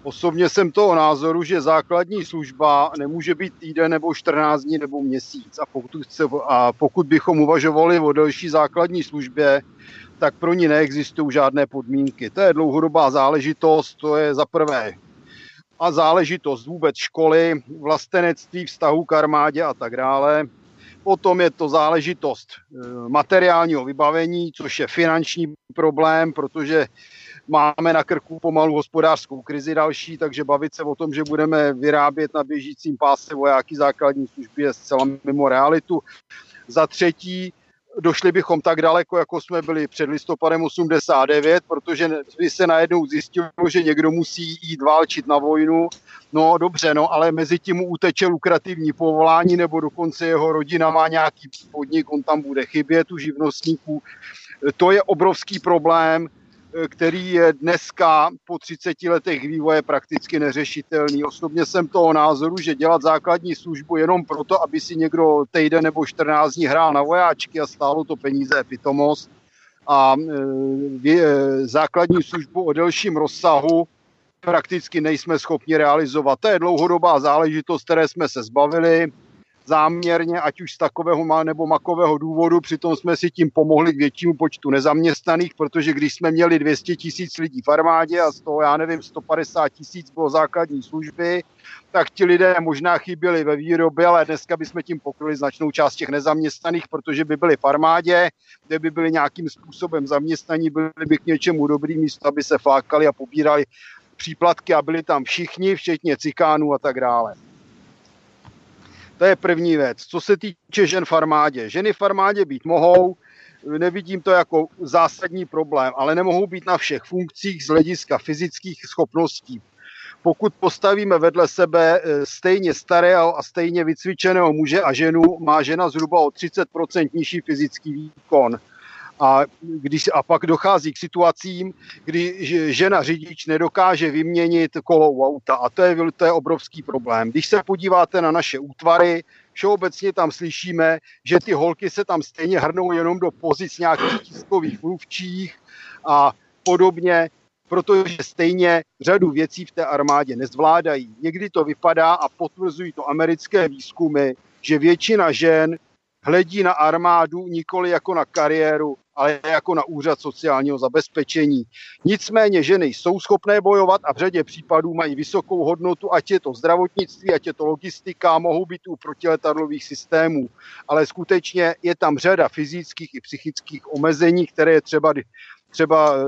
Speaker 3: Osobně jsem toho názoru, že základní služba nemůže být týden nebo 14 dní nebo měsíc. A pokud, chce, a pokud bychom uvažovali o delší základní službě, tak pro ní neexistují žádné podmínky. To je dlouhodobá záležitost, to je za prvé a záležitost vůbec školy, vlastenectví, vztahu k armádě a tak dále. Potom je to záležitost eh, materiálního vybavení, což je finanční problém, protože máme na krku pomalu hospodářskou krizi další, takže bavit se o tom, že budeme vyrábět na běžícím páse vojáky základní služby je zcela mimo realitu. Za třetí, došli bychom tak daleko, jako jsme byli před listopadem 89, protože by se najednou zjistilo, že někdo musí jít válčit na vojnu. No dobře, no, ale mezi tím uteče lukrativní povolání, nebo dokonce jeho rodina má nějaký podnik, on tam bude chybět u živnostníků. To je obrovský problém, který je dneska po 30 letech vývoje prakticky neřešitelný. Osobně jsem toho názoru, že dělat základní službu jenom proto, aby si někdo týden nebo 14 dní hrál na vojáčky a stálo to peníze pitomost. A e, e, základní službu o delším rozsahu prakticky nejsme schopni realizovat. To je dlouhodobá záležitost, které jsme se zbavili záměrně, ať už z takového nebo makového důvodu, přitom jsme si tím pomohli k většímu počtu nezaměstnaných, protože když jsme měli 200 tisíc lidí v armádě a z toho, já nevím, 150 tisíc bylo základní služby, tak ti lidé možná chyběli ve výrobě, ale dneska bychom tím pokryli značnou část těch nezaměstnaných, protože by byli v armádě, kde by byli nějakým způsobem zaměstnaní, byli by k něčemu dobrý místo, aby se flákali a pobírali příplatky a byli tam všichni, včetně cikánů a tak dále. To je první věc. Co se týče žen v armádě. Ženy v armádě být mohou, nevidím to jako zásadní problém, ale nemohou být na všech funkcích z hlediska fyzických schopností. Pokud postavíme vedle sebe eh, stejně starého a stejně vycvičeného muže a ženu, má žena zhruba o 30% nižší fyzický výkon. A, když, a pak dochází k situacím, kdy žena řidič nedokáže vyměnit kolo u auta a to je, to je obrovský problém. Když se podíváte na naše útvary, všeobecně tam slyšíme, že ty holky se tam stejně hrnou jenom do pozic nějakých tiskových mluvčích a podobně, protože stejně řadu věcí v té armádě nezvládají. Někdy to vypadá a potvrzují to americké výzkumy, že většina žen hledí na armádu nikoli jako na kariéru, ale jako na úřad sociálního zabezpečení. Nicméně ženy jsou schopné bojovat a v řadě případů mají vysokou hodnotu, ať je to zdravotnictví, ať je to logistika, mohou být u protiletadlových systémů. Ale skutečně je tam řada fyzických i psychických omezení, které je třeba, třeba e,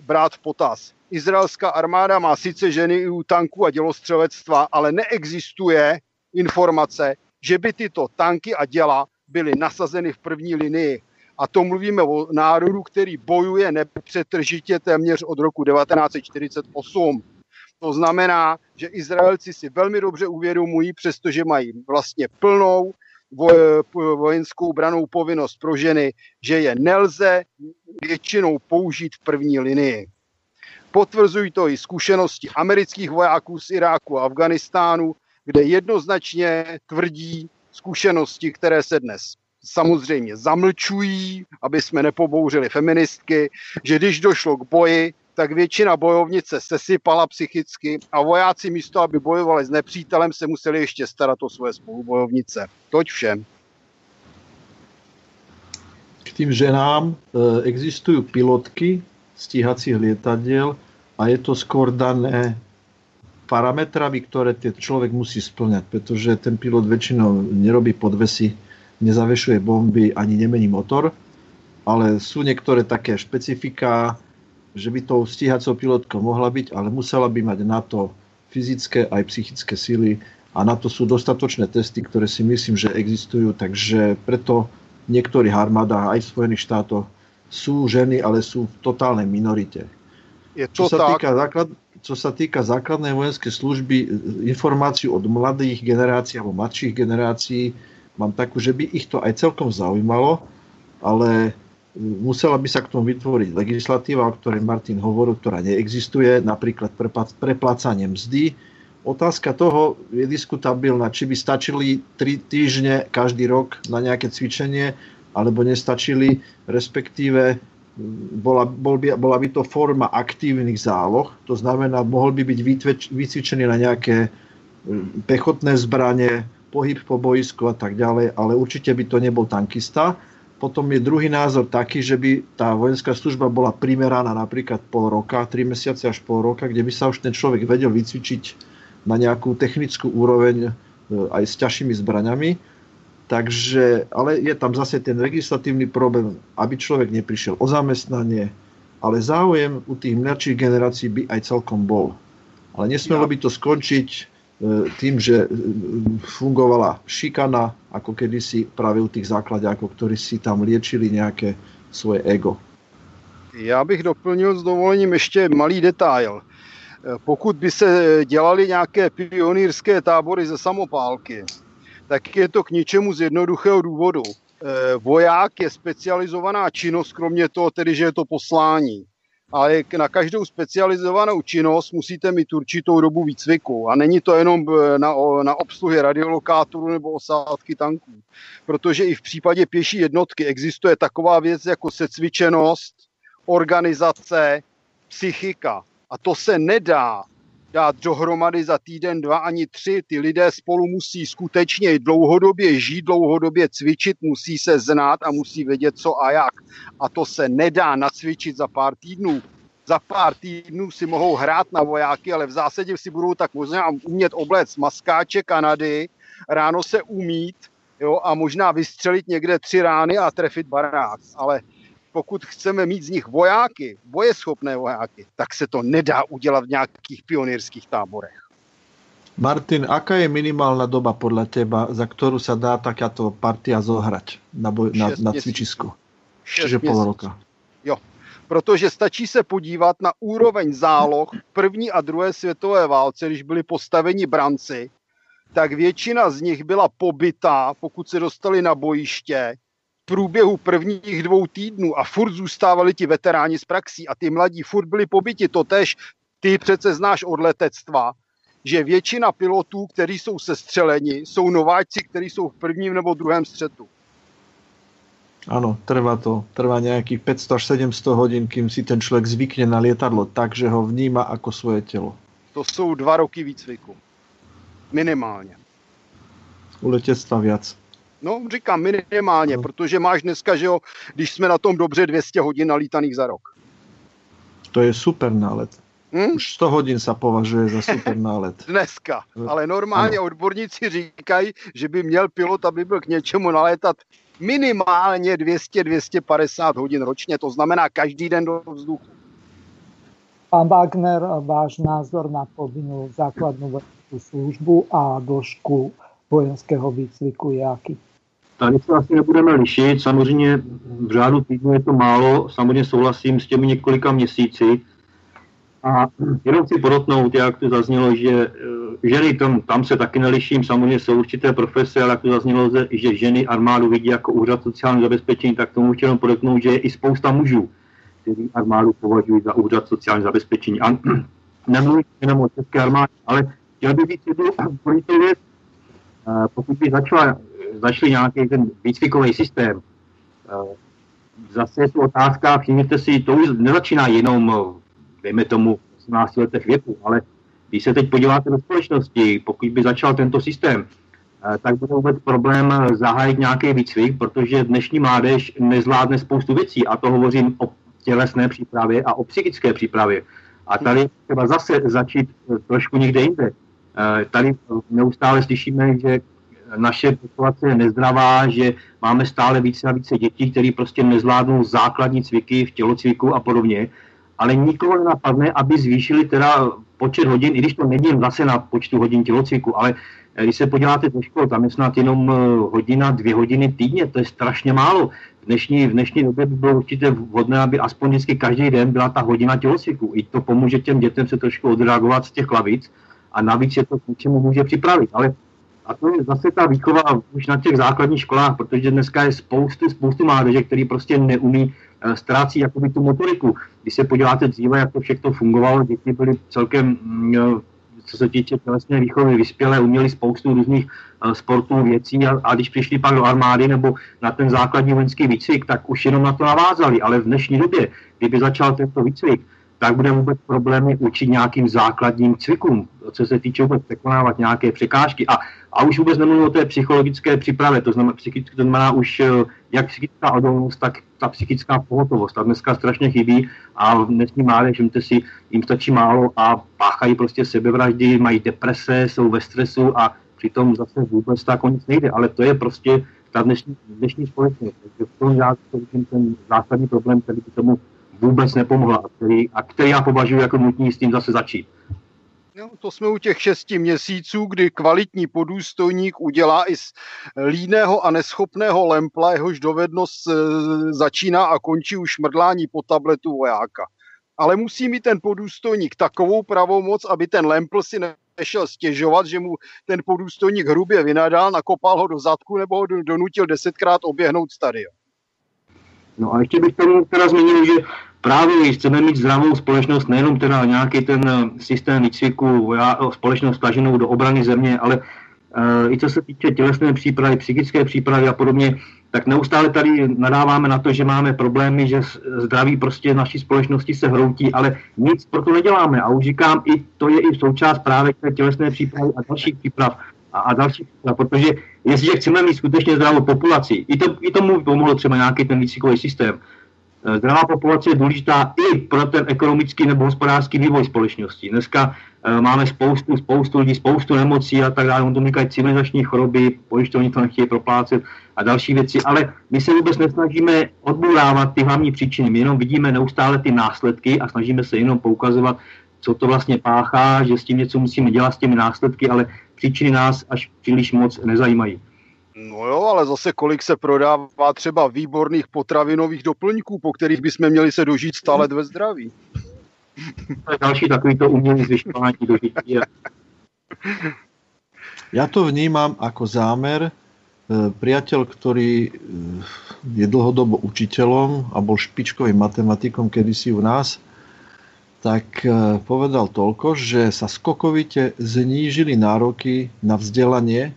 Speaker 3: brát v potaz. Izraelská armáda má sice ženy i u tanků a dělostřelectva, ale neexistuje informace, že by tyto tanky a děla byly nasazeny v první linii. A to mluvíme o národu, který bojuje nepřetržitě téměř od roku 1948. To znamená, že Izraelci si velmi dobře uvědomují, přestože mají vlastně plnou vojenskou branou povinnost pro ženy, že je nelze většinou použít v první linii. Potvrzují to i zkušenosti amerických vojáků z Iráku a Afganistánu, kde jednoznačně tvrdí zkušenosti, které se dnes samozřejmě zamlčují, aby jsme nepobouřili feministky, že když došlo k boji, tak většina bojovnice sesypala psychicky a vojáci místo, aby bojovali s nepřítelem, se museli ještě starat o svoje spolubojovnice. Toť všem.
Speaker 5: K tým ženám e, existují pilotky stíhacích lietadiel a je to skôr dané parametrami, ktoré ten človek musí splňať, pretože ten pilot väčšinou nerobí podvesy, nezavešuje bomby ani nemení motor, ale sú niektoré také špecifika, že by tou stíhacou pilotkou mohla byť, ale musela by mať na to fyzické aj psychické sily a na to sú dostatočné testy, ktoré si myslím, že existujú, takže preto v niektorých armádách aj v Spojených štátoch sú ženy, ale sú v totálnej minorite. Je to čo, sa tak? Týka základ, čo sa týka základnej vojenskej služby, informáciu od mladých generácií alebo mladších generácií, mám takú, že by ich to aj celkom zaujímalo, ale musela by sa k tomu vytvoriť legislatíva, o ktorej Martin hovoril, ktorá neexistuje, napríklad preplácanie mzdy. Otázka toho je diskutabilná, či by stačili tri týždne každý rok na nejaké cvičenie, alebo nestačili, respektíve bola, bol by, bola by to forma aktívnych záloh, to znamená, mohol by byť vycvičený na nejaké pechotné zbranie, pohyb po boisku a tak ďalej, ale určite by to nebol tankista potom je druhý názor taký, že by tá vojenská služba bola primeraná napríklad pol roka, 3 mesiace až pol roka, kde by sa už ten človek vedel vycvičiť na nejakú technickú úroveň e, aj s ťažšími zbraňami. Takže, ale je tam zase ten legislatívny problém, aby človek neprišiel o zamestnanie, ale záujem u tých mladších generácií by aj celkom bol. Ale nesmelo by to skončiť tým, že e, fungovala šikana, ako kedysi práve u tých základákov, ktorí si tam liečili nějaké svoje ego.
Speaker 3: Já bych doplnil s dovolením ještě malý detail. E, pokud by se dělali nějaké pionýrské tábory ze samopálky, tak je to k ničemu z jednoduchého důvodu. Voják je specializovaná činnost, kromě toho tedy, že je to poslání ale na každou specializovanou činnost musíte mít určitou dobu výcviku. A není to jenom eh, na, na obsluhy radiolokátoru nebo osádky tanků. Protože i v případě pěší jednotky existuje taková věc jako secvičenost, organizace, psychika. A to se nedá dát dohromady za týden, dva ani tři. Ty lidé spolu musí skutečně dlouhodobě žít, dlouhodobě cvičit, musí se znát a musí vědět co a jak. A to se nedá nacvičit za pár týdnů. Za pár týdnů si mohou hrát na vojáky, ale v zásadě si budou tak možná umět oblec maskáče Kanady, ráno se umít jo, a možná vystřelit někde tři rány a trefit barák. Ale pokud chceme mít z nich vojáky, bojeschopné vojáky, tak se to nedá udělat v nějakých pionýrských táborech.
Speaker 5: Martin, aká je minimálna doba podľa teba, za ktorú sa dá takáto partia zohrať na, boj, na, na cvičisku? Čiže pol roka.
Speaker 3: Jo, protože stačí se podívat na úroveň záloh první a druhé světové válce, když byli postaveni branci, tak většina z nich byla pobytá, pokud se dostali na bojiště, průběhu prvních dvou týdnů a furt zůstávali ti veteráni z praxí a ty mladí furt byli pobyti. Totež ty přece znáš od letectva, že většina pilotů, kteří jsou sestřeleni, jsou nováčci, kteří jsou v prvním nebo druhém střetu.
Speaker 5: Ano, trvá to. Trvá nějakých 500 až 700 hodin, kým si ten člověk zvykne na lietadlo tak, že ho vníma jako svoje tělo.
Speaker 3: To jsou dva roky výcviku. Minimálně.
Speaker 5: U letectva viac.
Speaker 3: No, říkám minimálně, no. protože máš dneska, že jo, když jsme na tom dobře 200 hodin nalítaných za rok.
Speaker 5: To je super nálet. Hmm? Už 100 hodin se považuje za super nálet.
Speaker 3: Dneska. Ale normálně ano. odborníci říkají, že by měl pilot, aby byl k něčemu nalétat minimálně 200-250 hodin ročně. To znamená každý den do vzduchu.
Speaker 2: Pán Wagner, váš názor na povinnú základnú službu a dĺžku vojenského výcviku je jaký?
Speaker 4: Tady se asi nebudeme lišit. Samozřejmě v řádu týdnu je to málo. Samozřejmě souhlasím s těmi několika měsíci. A jenom chci podotknout, jak to zaznělo, že eh, ženy, tam, tam se taky neliším, samozřejmě jsou určité profese, ale jak to zaznělo, že ženy armádu vidí jako úřad sociálního zabezpečení, tak tomu chci jenom podotknout, že je i spousta mužů, kteří armádu považují za úřad sociálního zabezpečení. A nemluvím jenom o české armádě, ale chtěl bych říct jednu věc, eh, pokud by začala, začali nějaký ten výcvikový systém, eh, zase je tu otázka, všimněte si, to už nezačíná jenom dejme tomu 18 letech věku, ale když se teď podíváte do společnosti, pokud by začal tento systém, eh, tak bude vůbec problém zahájit nějaký výcvik, protože dnešní mládež nezvládne spoustu věcí a to hovořím o tělesné přípravě a o psychické přípravě. A tady třeba zase začít eh, trošku někde jinde. Eh, tady neustále slyšíme, že naše populace je nezdravá, že máme stále více a více dětí, které prostě nezvládnou základní cviky v tělocviku a podobně ale nikoho nenapadne, aby zvýšili teda počet hodin, i když to není zase na počtu hodin tělocviku, ale eh, když se podíváte do škol, tam je snad jenom eh, hodina, dvě hodiny týdně, to je strašně málo. V dnešní, v dnešní době by bylo určitě vhodné, aby aspoň vždycky každý den byla ta hodina tělocviku. I to pomůže těm dětem se trošku odreagovat z těch lavic a navíc je to k něčemu může připravit. Ale a to je zase ta výchova už na těch základních školách, protože dneska je spoustu, spoustu mládeže, který prostě neumí Eh, ztrácí jakoby tu motoriku. Když se podíváte dříve, jak to všechno fungovalo, děti byly celkem, mm, co se týče tělesné výchovy, vyspělé, uměli spoustu různých eh, sportů, věcí a, a když přišli pak do armády nebo na ten základní vojenský výcvik, tak už jenom na to navázali. Ale v dnešní době, kdyby začal tento výcvik, tak bude vůbec problémy učit nějakým základním cvikům, co se týče vůbec překonávat nějaké překážky. A, a už vůbec nemluvím o té psychologické přípravě, to znamená, to znamená už jak psychická odolnost, tak ta psychická pohotovost. Ta dneska strašně chybí a v dnešní mládež, vemte si, jim stačí málo a páchají prostě sebevraždy, mají deprese, jsou ve stresu a přitom zase vůbec tak o nic nejde. Ale to je prostě ta dnešní, dnešní společnost. Takže v tom já ten zásadní problém, který by tomu vůbec nepomohla a který, a který já považuji jako nutný s tím zase začít.
Speaker 3: No, to jsme u těch šesti měsíců, kdy kvalitní podůstojník udělá i z líného a neschopného lempla, jehož dovednost e, začíná a končí už mrdlání po tabletu vojáka. Ale musí mít ten podůstojník takovou pravomoc, aby ten lempl si nešel stěžovat, že mu ten podůstojník hrubě vynadal, nakopal ho do zadku nebo ho donutil desetkrát oběhnout stadion.
Speaker 4: No a ještě bych tomu teda zmínil, že právě chceme mít zdravou společnost, nejenom teda nějaký ten eh, systém výcviku, společnost staženou do obrany země, ale uh, i co se týče tělesné přípravy, psychické přípravy a podobně, tak neustále tady nadáváme na to, že máme problémy, že zdraví prostě naší společnosti se hroutí, ale nic pro to neděláme. A už říkám, i to je i součást právě té tělesné přípravy a dalších příprav a, a další, protože jestliže chceme mít skutečně zdravou populaci, i, to, i tomu pomohlo třeba nějaký ten výcvikový systém, Eh, zdravá populace je důležitá i pro ten ekonomický nebo hospodářský vývoj společnosti. Dneska uh, máme spoustu, spoustu lidí, spoustu nemocí a tak dále, on to říkají civilizační choroby, pojišťovní to nechtějí proplácet a další věci, ale my se vůbec nesnažíme odbourávat ty hlavní příčiny, my jenom vidíme neustále ty následky a snažíme se jenom poukazovat, co to vlastně páchá, že s tím něco musíme dělat s těmi následky, ale příčiny nás až příliš moc nezajímají.
Speaker 3: No jo, ale zase kolik se prodává třeba výborných potravinových doplňků, po kterých bychom měli se dožít stále ve zdraví.
Speaker 4: To je další takový to umění zvyšování dožití.
Speaker 5: Ja to vnímam ako zámer. E, priateľ, ktorý e, je dlhodobo učiteľom a bol špičkovým matematikom kedysi u nás, tak e, povedal toľko, že sa skokovite znížili nároky na vzdelanie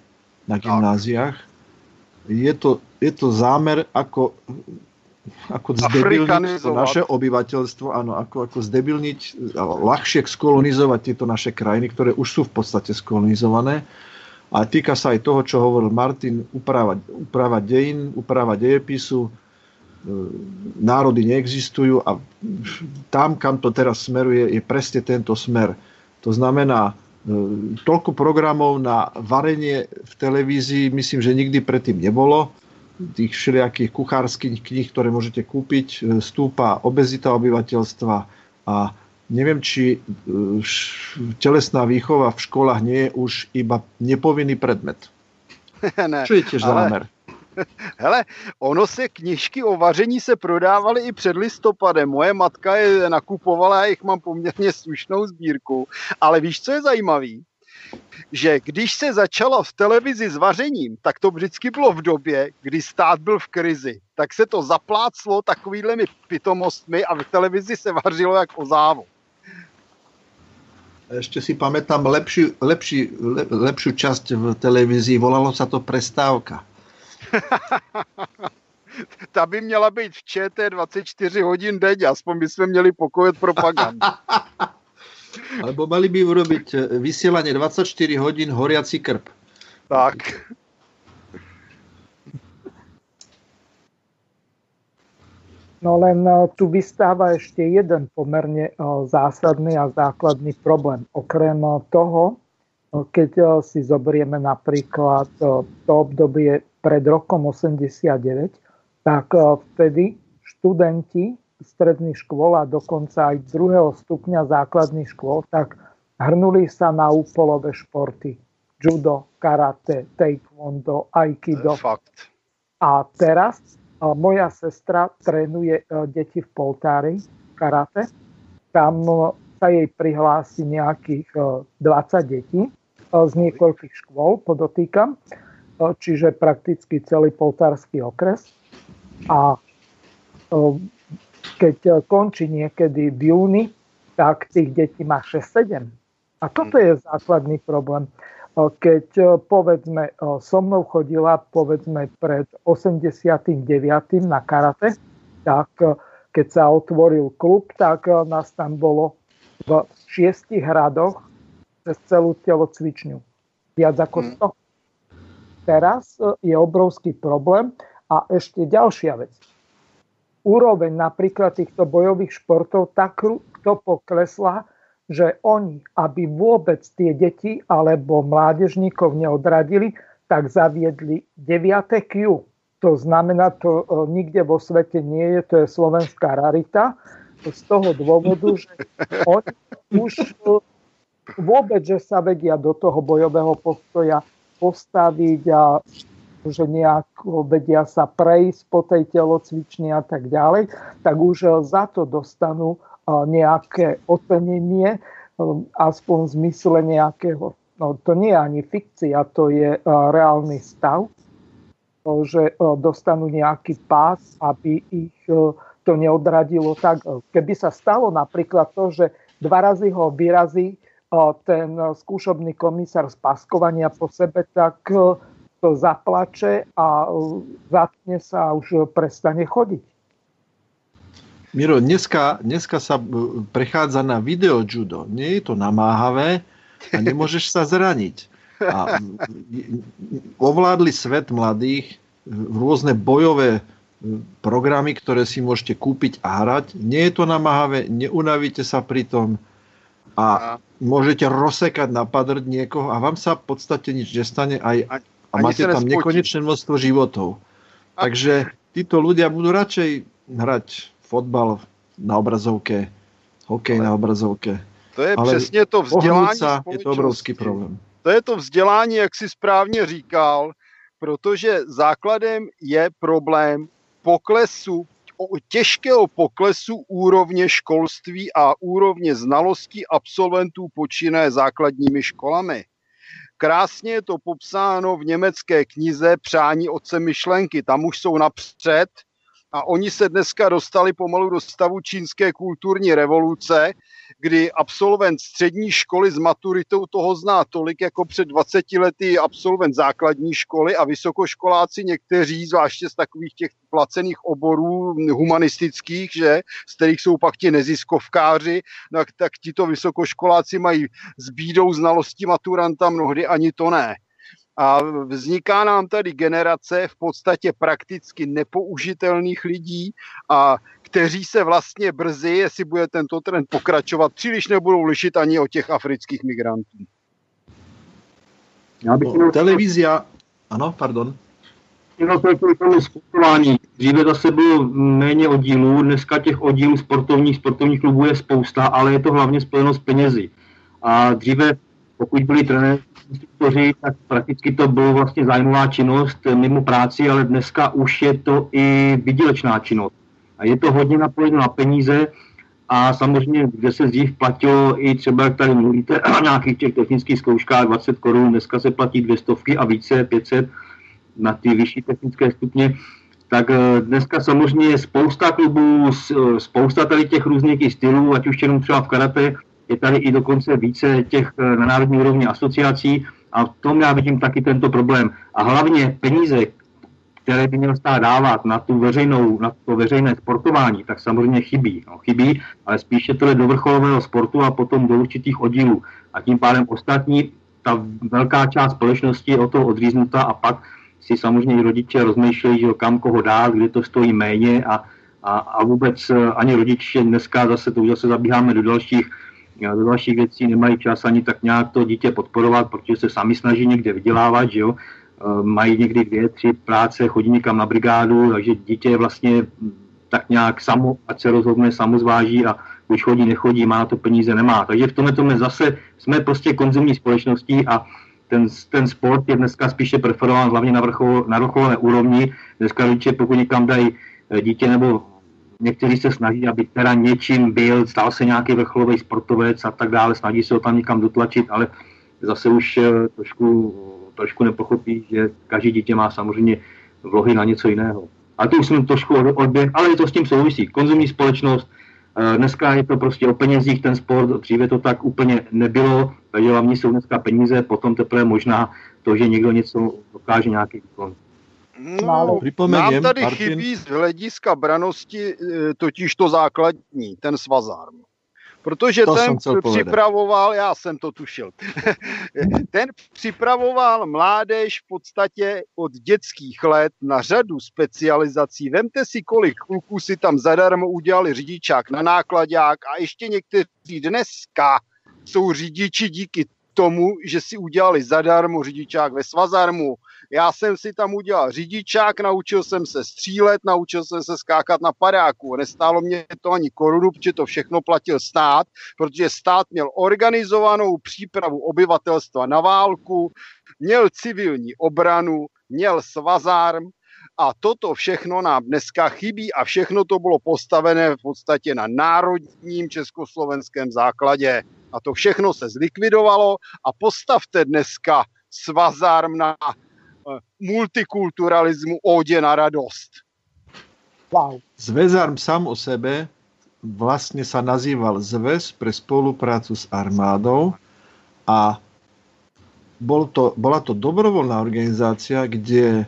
Speaker 5: na gymnáziách. Je to, je to zámer, ako, ako zdebilniť to naše obyvateľstvo, áno, ako, ako zdebilniť, ľahšie skolonizovať tieto naše krajiny, ktoré už sú v podstate skolonizované. A týka sa aj toho, čo hovoril Martin, úprava, úprava dejín, úprava dejepisu, národy neexistujú a tam, kam to teraz smeruje, je presne tento smer. To znamená, E, toľko programov na varenie v televízii myslím, že nikdy predtým nebolo. Tých všelijakých kuchárských kníh, ktoré môžete kúpiť, e, stúpa obezita obyvateľstva a neviem, či telesná výchova v školách nie je už iba nepovinný predmet.
Speaker 3: ne.
Speaker 5: Čo je tiež
Speaker 3: ale-
Speaker 5: zámer?
Speaker 3: Hele, ono se knižky o vaření se prodávaly i před listopadem. Moje matka je nakupovala, já jich mám poměrně slušnou sbírku. Ale víš, co je zajímavý? Že když se začalo v televizi s vařením, tak to vždycky bylo v době, kdy stát byl v krizi. Tak se to zapláclo takovýhlemi pitomostmi a v televizi se vařilo jak o závo.
Speaker 5: Ešte si pamätám lepší, le, lepšiu časť v televízii, volalo sa to Prestávka.
Speaker 3: Ta by měla být v ČT 24 hodin denně, aspoň bychom měli pokoj od propagandy.
Speaker 5: Alebo mali by urobiť e, vysielanie 24 hodín horiaci krb.
Speaker 3: tak.
Speaker 2: No len eh, tu vystáva ešte jeden pomerne eh, zásadný a základný problém. Okrem eh, toho, eh, keď eh, si zoberieme napríklad eh, to obdobie pred rokom 89, tak eh, vtedy študenti stredných škôl a dokonca aj druhého stupňa základných škôl, tak hrnuli sa na úpolové športy. Judo, karate, taekwondo, aikido.
Speaker 3: Fakt.
Speaker 2: A teraz a moja sestra trénuje e, deti v Poltári karate. Tam sa jej prihlási nejakých e, 20 detí z niekoľkých škôl, podotýkam. Čiže prakticky celý poltársky okres. A keď e, končí niekedy v júni, tak tých detí má 6-7. A toto je základný problém. Keď e, povedzme so mnou chodila povedzme pred 89. na karate, tak e, keď sa otvoril klub, tak nás tam bolo v šiestich hradoch cez celú telocvičňu. Viac ako 100. Teraz e, je obrovský problém a ešte ďalšia vec. Úroveň napríklad týchto bojových športov tak to poklesla, že oni, aby vôbec tie deti alebo mládežníkov neodradili, tak zaviedli 9. Q. To znamená, to e, nikde vo svete nie je, to je slovenská rarita. Z toho dôvodu, že oni už e, vôbec, že sa vedia do toho bojového postoja postaviť a že nejako vedia sa prejsť po tej telocvični a tak ďalej, tak už e, za to dostanú e, nejaké ocenenie, e, aspoň v zmysle nejakého, no to nie je ani fikcia, to je reálny stav, že dostanú nejaký pás, aby ich to neodradilo tak. Keby sa stalo napríklad to, že dva razy ho vyrazí ten skúšobný komisár z paskovania po sebe, tak e, to zaplače a e, zatne sa a už prestane chodiť.
Speaker 5: Miro, dneska, dneska sa prechádza na video judo. Nie je to namáhavé a nemôžeš sa zraniť. A ovládli svet mladých v rôzne bojové programy, ktoré si môžete kúpiť a hrať. Nie je to namáhavé, neunavíte sa pri tom a môžete rozsekať, napadrť niekoho a vám sa v podstate nič nestane aj, a
Speaker 3: ani
Speaker 5: máte tam
Speaker 3: nespotí.
Speaker 5: nekonečné množstvo životov. Takže títo ľudia budú radšej hrať fotbal na obrazovke, hokej na obrazovke.
Speaker 3: To je
Speaker 5: Ale
Speaker 3: přesně to vzdělání
Speaker 5: sa je to obrovský problém.
Speaker 3: To je to vzdělání, jak si správně říkal, protože základem je problém poklesu, těžkého poklesu úrovně školství a úrovně znalostí absolventů počínaje základními školami. Krásně je to popsáno v německé knize Přání otce myšlenky. Tam už jsou napřed a oni se dneska dostali pomalu do stavu čínské kulturní revoluce, kdy absolvent střední školy s maturitou toho zná tolik jako před 20 lety absolvent základní školy a vysokoškoláci někteří, zvláště z takových těch placených oborů humanistických, že, z kterých jsou pak ti neziskovkáři, no, tak tito vysokoškoláci mají s bídou znalostí maturanta mnohdy ani to ne. A vzniká nám tady generace v podstatě prakticky nepoužitelných lidí a kteří se vlastně brzy, jestli bude tento trend pokračovat, příliš nebudou lišit ani od těch afrických migrantů.
Speaker 4: Já bych
Speaker 5: No,
Speaker 4: jenom
Speaker 5: televízia, ano, pardon.
Speaker 4: Jenom to je kvůli tomu sportování. Dříve zase bylo méně oddílů, dneska těch oddílů sportovních, sportovních klubů je spousta, ale je to hlavně spojeno s penězi. A dříve pokud byli trenéři, tak prakticky to bylo vlastně zájmová činnost mimo práci, ale dneska už je to i vydělečná činnost. A je to hodně napojeno na peníze a samozřejmě, kde se dřív platilo i třeba, jak tady mluvíte, na nějakých těch technických zkouškách 20 korun, dneska se platí dvě stovky a více, 500 na ty vyšší technické stupně, tak eh, dneska samozřejmě je spousta klubů, eh, spousta tady těch různých stylů, ať už jenom třeba v karate, je tady i dokonce více těch eh, na národní úrovni asociací a v tom já vidím taky tento problém. A hlavně peníze, které by měl stát dávat na tu veřejnou, na to veřejné sportování, tak samozřejmě chybí. No, chybí, ale spíše to je do vrcholového sportu a potom do určitých oddílů. A tím pádem ostatní, ta velká část společnosti je o to odříznutá a pak si samozřejmě rodiče rozmýšlejí, že kam koho dát, kde to stojí méně a, a, a vůbec eh, ani rodiče dneska zase to už zase zabíháme do dalších do dalších věcí nemají čas ani tak nějak to dítě podporovat, protože se sami snaží někde vydělávat, že jo. Eh, mají někdy dvě, tři práce, chodí někam na brigádu, takže dítě je vlastně tak nějak samo, ať se rozhodne, samo zváží a už chodí, nechodí, má to peníze, nemá. Takže v tomhle tomu zase jsme prostě konzumní společností a ten, ten sport je dneska spíše preferován hlavně na, vrchol, na vrcholové úrovni. Dneska rodiče, pokud někam dají dítě nebo někteří se snaží, aby teda něčím byl, stal se nějaký vrcholový sportovec a tak dále, snaží se ho tam někam dotlačit, ale zase už eh, trošku, trošku nepochopí, že každý dítě má samozřejmě vlohy na něco jiného. A to už jsem trošku odběh, ale je to s tím souvisí. Konzumní společnost, eh, dneska je to prostě o penězích ten sport, dříve to tak úplně nebylo, takže hlavní jsou dneska peníze, potom teprve možná to, že někdo něco dokáže nějaký výkon.
Speaker 3: No, nám tady Martin... chybí z hlediska branosti e, totiž to základní, ten svazarm. Protože to ten připravoval, já jsem to tušil, ten připravoval mládež v podstatě od dětských let na řadu specializací. Vemte si, kolik kluků si tam zadarmo udělali řidičák na nákladák a ještě někteří dneska jsou řidiči díky tomu, že si udělali zadarmo řidičák ve Svazarmu. Já jsem si tam udělal řidičák, naučil jsem se střílet, naučil jsem se skákat na padáku. Nestálo mě to ani korunu, protože to všechno platil stát, protože stát měl organizovanou přípravu obyvatelstva na válku, měl civilní obranu, měl svazarm, a toto všechno nám dneska chybí a všechno to bylo postavené v podstatě na národním československém základě. A to všechno se zlikvidovalo a postavte dneska svazarm na multikulturalismu ódě na radost.
Speaker 5: Wow. Zväzarm sám o sebe vlastne sa nazýval Zväz pre spoluprácu s armádou a bol to, bola to dobrovoľná organizácia, kde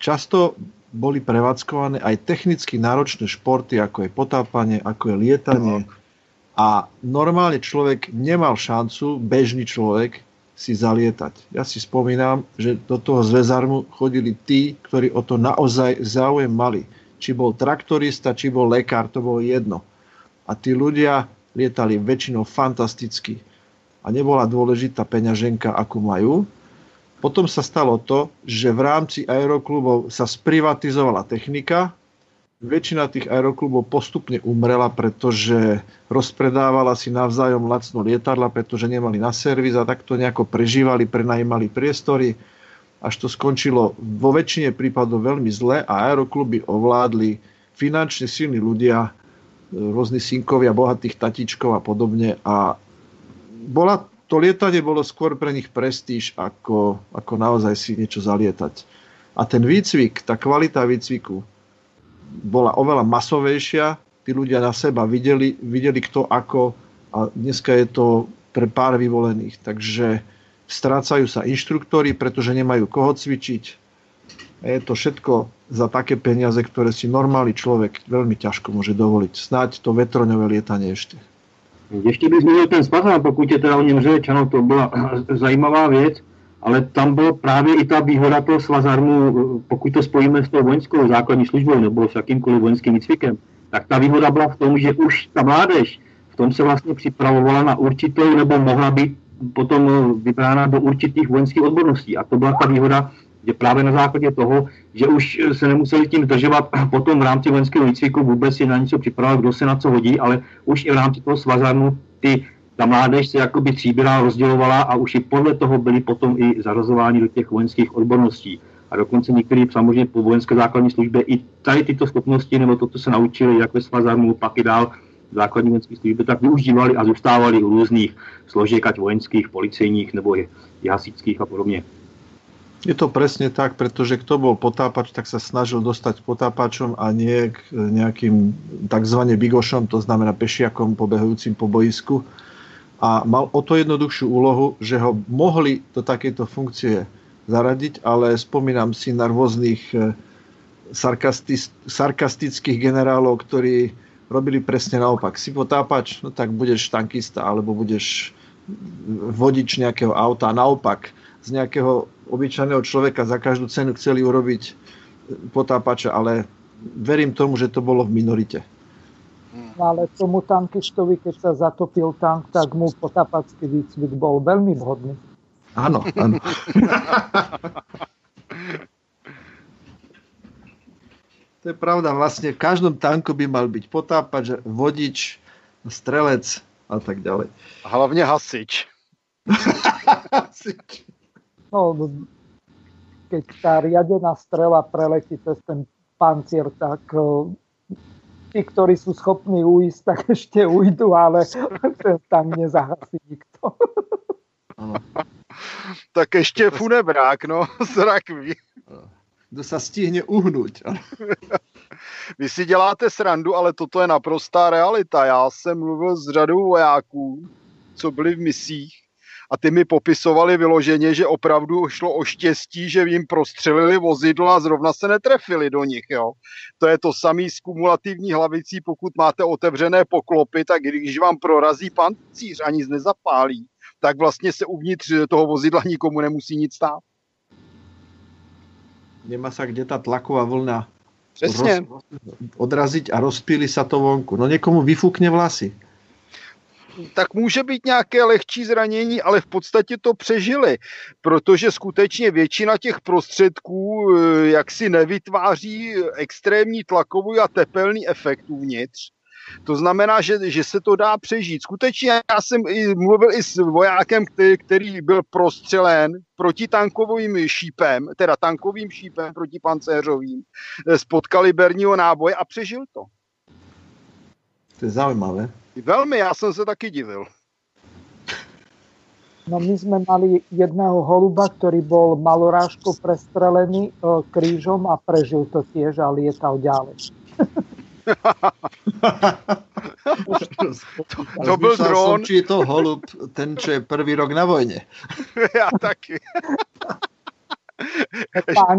Speaker 5: často boli prevádzkované aj technicky náročné športy, ako je potápanie, ako je lietanie. A normálne človek nemal šancu, bežný človek, si zalietať. Ja si spomínam, že do toho zväzarmu chodili tí, ktorí o to naozaj záujem mali. Či bol traktorista, či bol lekár, to bolo jedno. A tí ľudia lietali väčšinou fantasticky. A nebola dôležitá peňaženka, akú majú. Potom sa stalo to, že v rámci aeroklubov sa sprivatizovala technika, väčšina tých aeroklubov postupne umrela, pretože rozpredávala si navzájom lacno lietadla, pretože nemali na servis a takto nejako prežívali, prenajímali priestory, až to skončilo vo väčšine prípadov veľmi zle a aerokluby ovládli finančne silní ľudia, rôzni synkovia bohatých tatičkov a podobne a bola, to lietanie bolo skôr pre nich prestíž, ako, ako naozaj si niečo zalietať. A ten výcvik, tá kvalita výcviku, bola oveľa masovejšia, tí ľudia na seba videli, videli kto ako a dneska je to pre pár vyvolených. Takže strácajú sa inštruktory, pretože nemajú koho cvičiť. Je to všetko za také peniaze, ktoré si normálny človek veľmi ťažko môže dovoliť. Snáď to vetroňové lietanie ešte.
Speaker 4: Ještě bych zmínil ten Spazar, pokud je teda o něm řeč, ano, to byla zajímavá věc ale tam byla právě i ta výhoda toho svazarmu, pokud to spojíme s tou vojenskou základní službou nebo s jakýmkoliv vojenským výcvikem, tak ta výhoda byla v tom, že už ta mládež v tom se vlastně připravovala na určitou nebo mohla být potom vybrána do určitých vojenských odborností. A to byla ta výhoda, že právě na základě toho, že už se nemuseli tím zdržovat potom v rámci vojenského výcviku vůbec si na něco připravovat, kdo se na co hodí, ale už i v rámci toho svazarmu ty ta mládež se jakoby tříbila, rozdělovala a už i podle toho byli potom i zařazováni do těch vojenských odborností. A dokonce někteří samozřejmě po vojenské základní službě i tady tyto schopnosti nebo to, co se naučili, jak ve Svazarmu, pak i dál v základní vojenské službě, tak využívali a zůstávali u různých složek, ať vojenských, policejních nebo i hasičských a podobně.
Speaker 5: Je to presne tak, pretože kto bol potápač, tak sa snažil dostať potápačom a nie k nejakým tzv. bigošom, to znamená pešiakom pobehujúcim po boisku. A mal o to jednoduchšiu úlohu, že ho mohli do takejto funkcie zaradiť, ale spomínam si na rôznych eh, sarkastických generálov, ktorí robili presne naopak. Si potápač, no tak budeš tankista, alebo budeš vodič nejakého auta. Naopak, z nejakého obyčajného človeka za každú cenu chceli urobiť potápača, ale verím tomu, že to bolo v minorite.
Speaker 2: Ale tomu tankištovi, keď sa zatopil tank, tak mu potápacký výcvik bol veľmi vhodný.
Speaker 5: Áno, áno. to je pravda, vlastne v každom tanku by mal byť potápač, vodič, strelec a tak ďalej.
Speaker 3: Hlavne hasič.
Speaker 2: hasič. No, keď tá riadená strela preletí cez ten pancier, tak tí, ktorí sú schopní uísť, tak ešte ujdu, ale tam nezahasí nikto.
Speaker 3: tak ešte funebrák, no, z rakvy.
Speaker 5: Kdo sa stihne uhnúť.
Speaker 3: Vy si děláte srandu, ale toto je naprostá realita. Já jsem mluvil s řadou vojáků, co byli v misích a ty mi popisovali vyloženě, že opravdu šlo o štěstí, že jim prostřelili vozidlo a zrovna se netrefili do nich. Jo. To je to samý s kumulativní hlavicí, pokud máte otevřené poklopy, tak když vám prorazí pancíř a nic nezapálí, tak vlastně se uvnitř toho vozidla nikomu nemusí nic stát.
Speaker 5: Nemá sa kde tá tlaková vlna
Speaker 3: Přesně.
Speaker 5: Roz, odraziť a rozpíli sa to vonku. No někomu vyfukne vlasy
Speaker 3: tak může být nějaké lehčí zranění, ale v podstatě to přežili, protože skutečně většina těch prostředků eh, jak si nevytváří extrémní tlakový a tepelný efekt uvnitř. To znamená, že, že se to dá přežít. Skutečně já jsem i, mluvil i s vojákem, který, který byl prostřelen protitankovým šípem, teda tankovým šípem proti pancéřovým, eh, z podkaliberního náboje a přežil to.
Speaker 5: To je zaujímavé.
Speaker 3: Velmi, já jsem se taky divil.
Speaker 2: No my sme mali jedného holuba, ktorý bol malorážkou prestrelený e, krížom a prežil to tiež a lietal ďalej.
Speaker 3: to, to byl dron.
Speaker 5: Som, či je to holub, ten, čo je prvý rok na vojne.
Speaker 3: Já taky.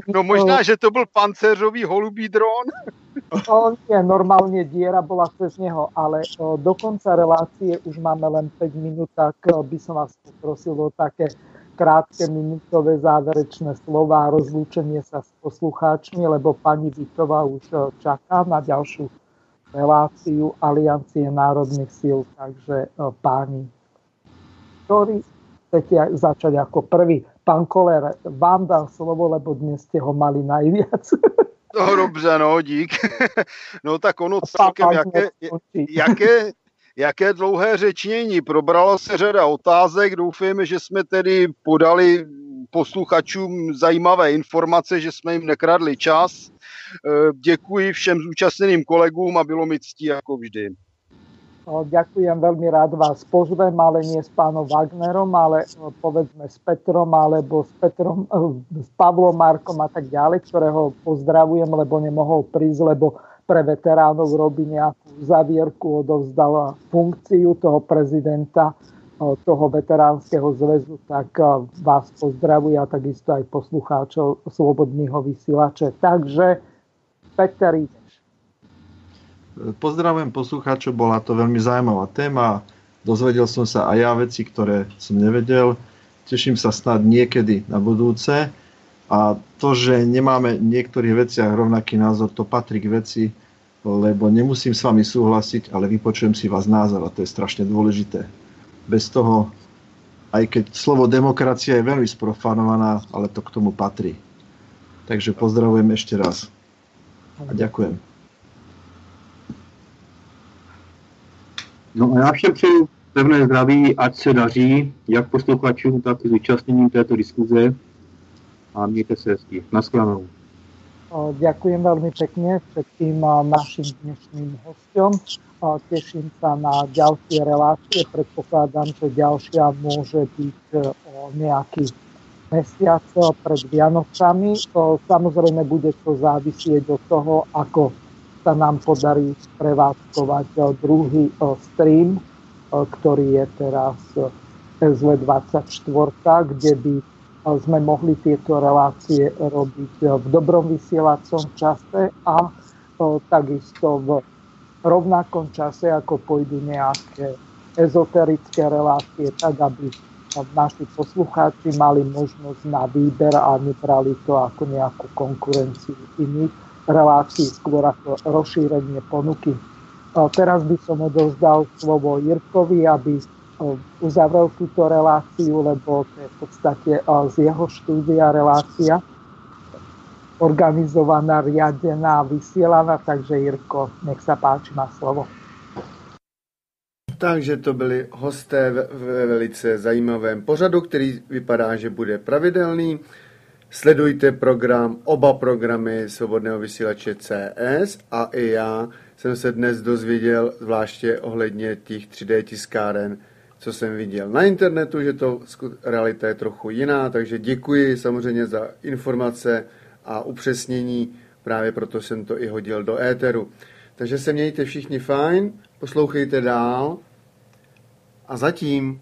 Speaker 3: no možná, že to byl pancéřový holubý dron.
Speaker 2: No, nie, normálne diera bola cez neho, ale do konca relácie už máme len 5 minút, tak by som vás poprosil o také krátke minútové záverečné slova a rozlúčenie sa s poslucháčmi, lebo pani Vitová už čaká na ďalšiu reláciu Aliancie národných síl. Takže páni, ktorý chcete začať ako prvý? Pán Koler, vám dám slovo, lebo dnes ste ho mali najviac.
Speaker 3: No dobře, no, dík. No tak ono celkem, jaké, jaké, jaké dlouhé řečnění. Probrala se řada otázek, doufejme, že jsme tedy podali posluchačům zajímavé informace, že jsme jim nekradli čas. Eh, děkuji všem zúčastněným kolegům a bylo mi ctí jako vždy.
Speaker 2: Ďakujem veľmi rád vás pozvem, ale nie s pánom Wagnerom, ale povedzme s Petrom alebo s, Petrom, s Pavlom Markom a tak ďalej, ktorého pozdravujem, lebo nemohol prísť, lebo pre veteránov robí nejakú zavierku, odovzdal funkciu toho prezidenta toho veteránskeho zväzu, tak vás pozdravuje a takisto aj poslucháčov Slobodného vysielače. Takže Peter, ide.
Speaker 5: Pozdravujem poslucháčov, bola to veľmi zaujímavá téma. Dozvedel som sa aj ja veci, ktoré som nevedel. Teším sa snad niekedy na budúce. A to, že nemáme v niektorých veciach rovnaký názor, to patrí k veci, lebo nemusím s vami súhlasiť, ale vypočujem si vás názor a to je strašne dôležité. Bez toho, aj keď slovo demokracia je veľmi sprofanovaná, ale to k tomu patrí. Takže pozdravujem ešte raz. A ďakujem.
Speaker 4: No a já všem přeju pevné zdraví, ať se daří, jak posluchačům, tak i zúčastněním této diskuze a mějte se hezky. Naschledanou.
Speaker 2: Ďakujem veľmi pekne všetkým našim dnešným hostom. Teším sa na ďalšie relácie. Predpokladám, že ďalšia môže byť o nejaký mesiac pred Vianocami. Samozrejme bude to závisieť od toho, ako sa nám podarí prevádzkovať druhý stream, ktorý je teraz SV24, kde by sme mohli tieto relácie robiť v dobrom vysielacom čase a takisto v rovnakom čase, ako pôjdu nejaké ezoterické relácie, tak aby naši poslucháči mali možnosť na výber a nebrali to ako nejakú konkurenciu iných relácií, skôr ako rozšírenie ponuky. Teraz by som odovzdal slovo Jirkovi, aby uzavrel túto reláciu, lebo to je v podstate z jeho štúdia relácia organizovaná, riadená, vysielaná, takže Jirko, nech sa páči, má slovo.
Speaker 1: Takže to byli hosté ve velice zajímavém pořadu, který vypadá, že bude pravidelný. Sledujte program, oba programy Svobodného vysílače CS a i já jsem se dnes dozvěděl, zvláště ohledně těch 3D tiskáren, co jsem viděl na internetu, že to realita je trochu jiná, takže děkuji samozřejmě za informace a upřesnění, právě proto jsem to i hodil do éteru. Takže se mějte všichni fajn, poslouchejte dál a zatím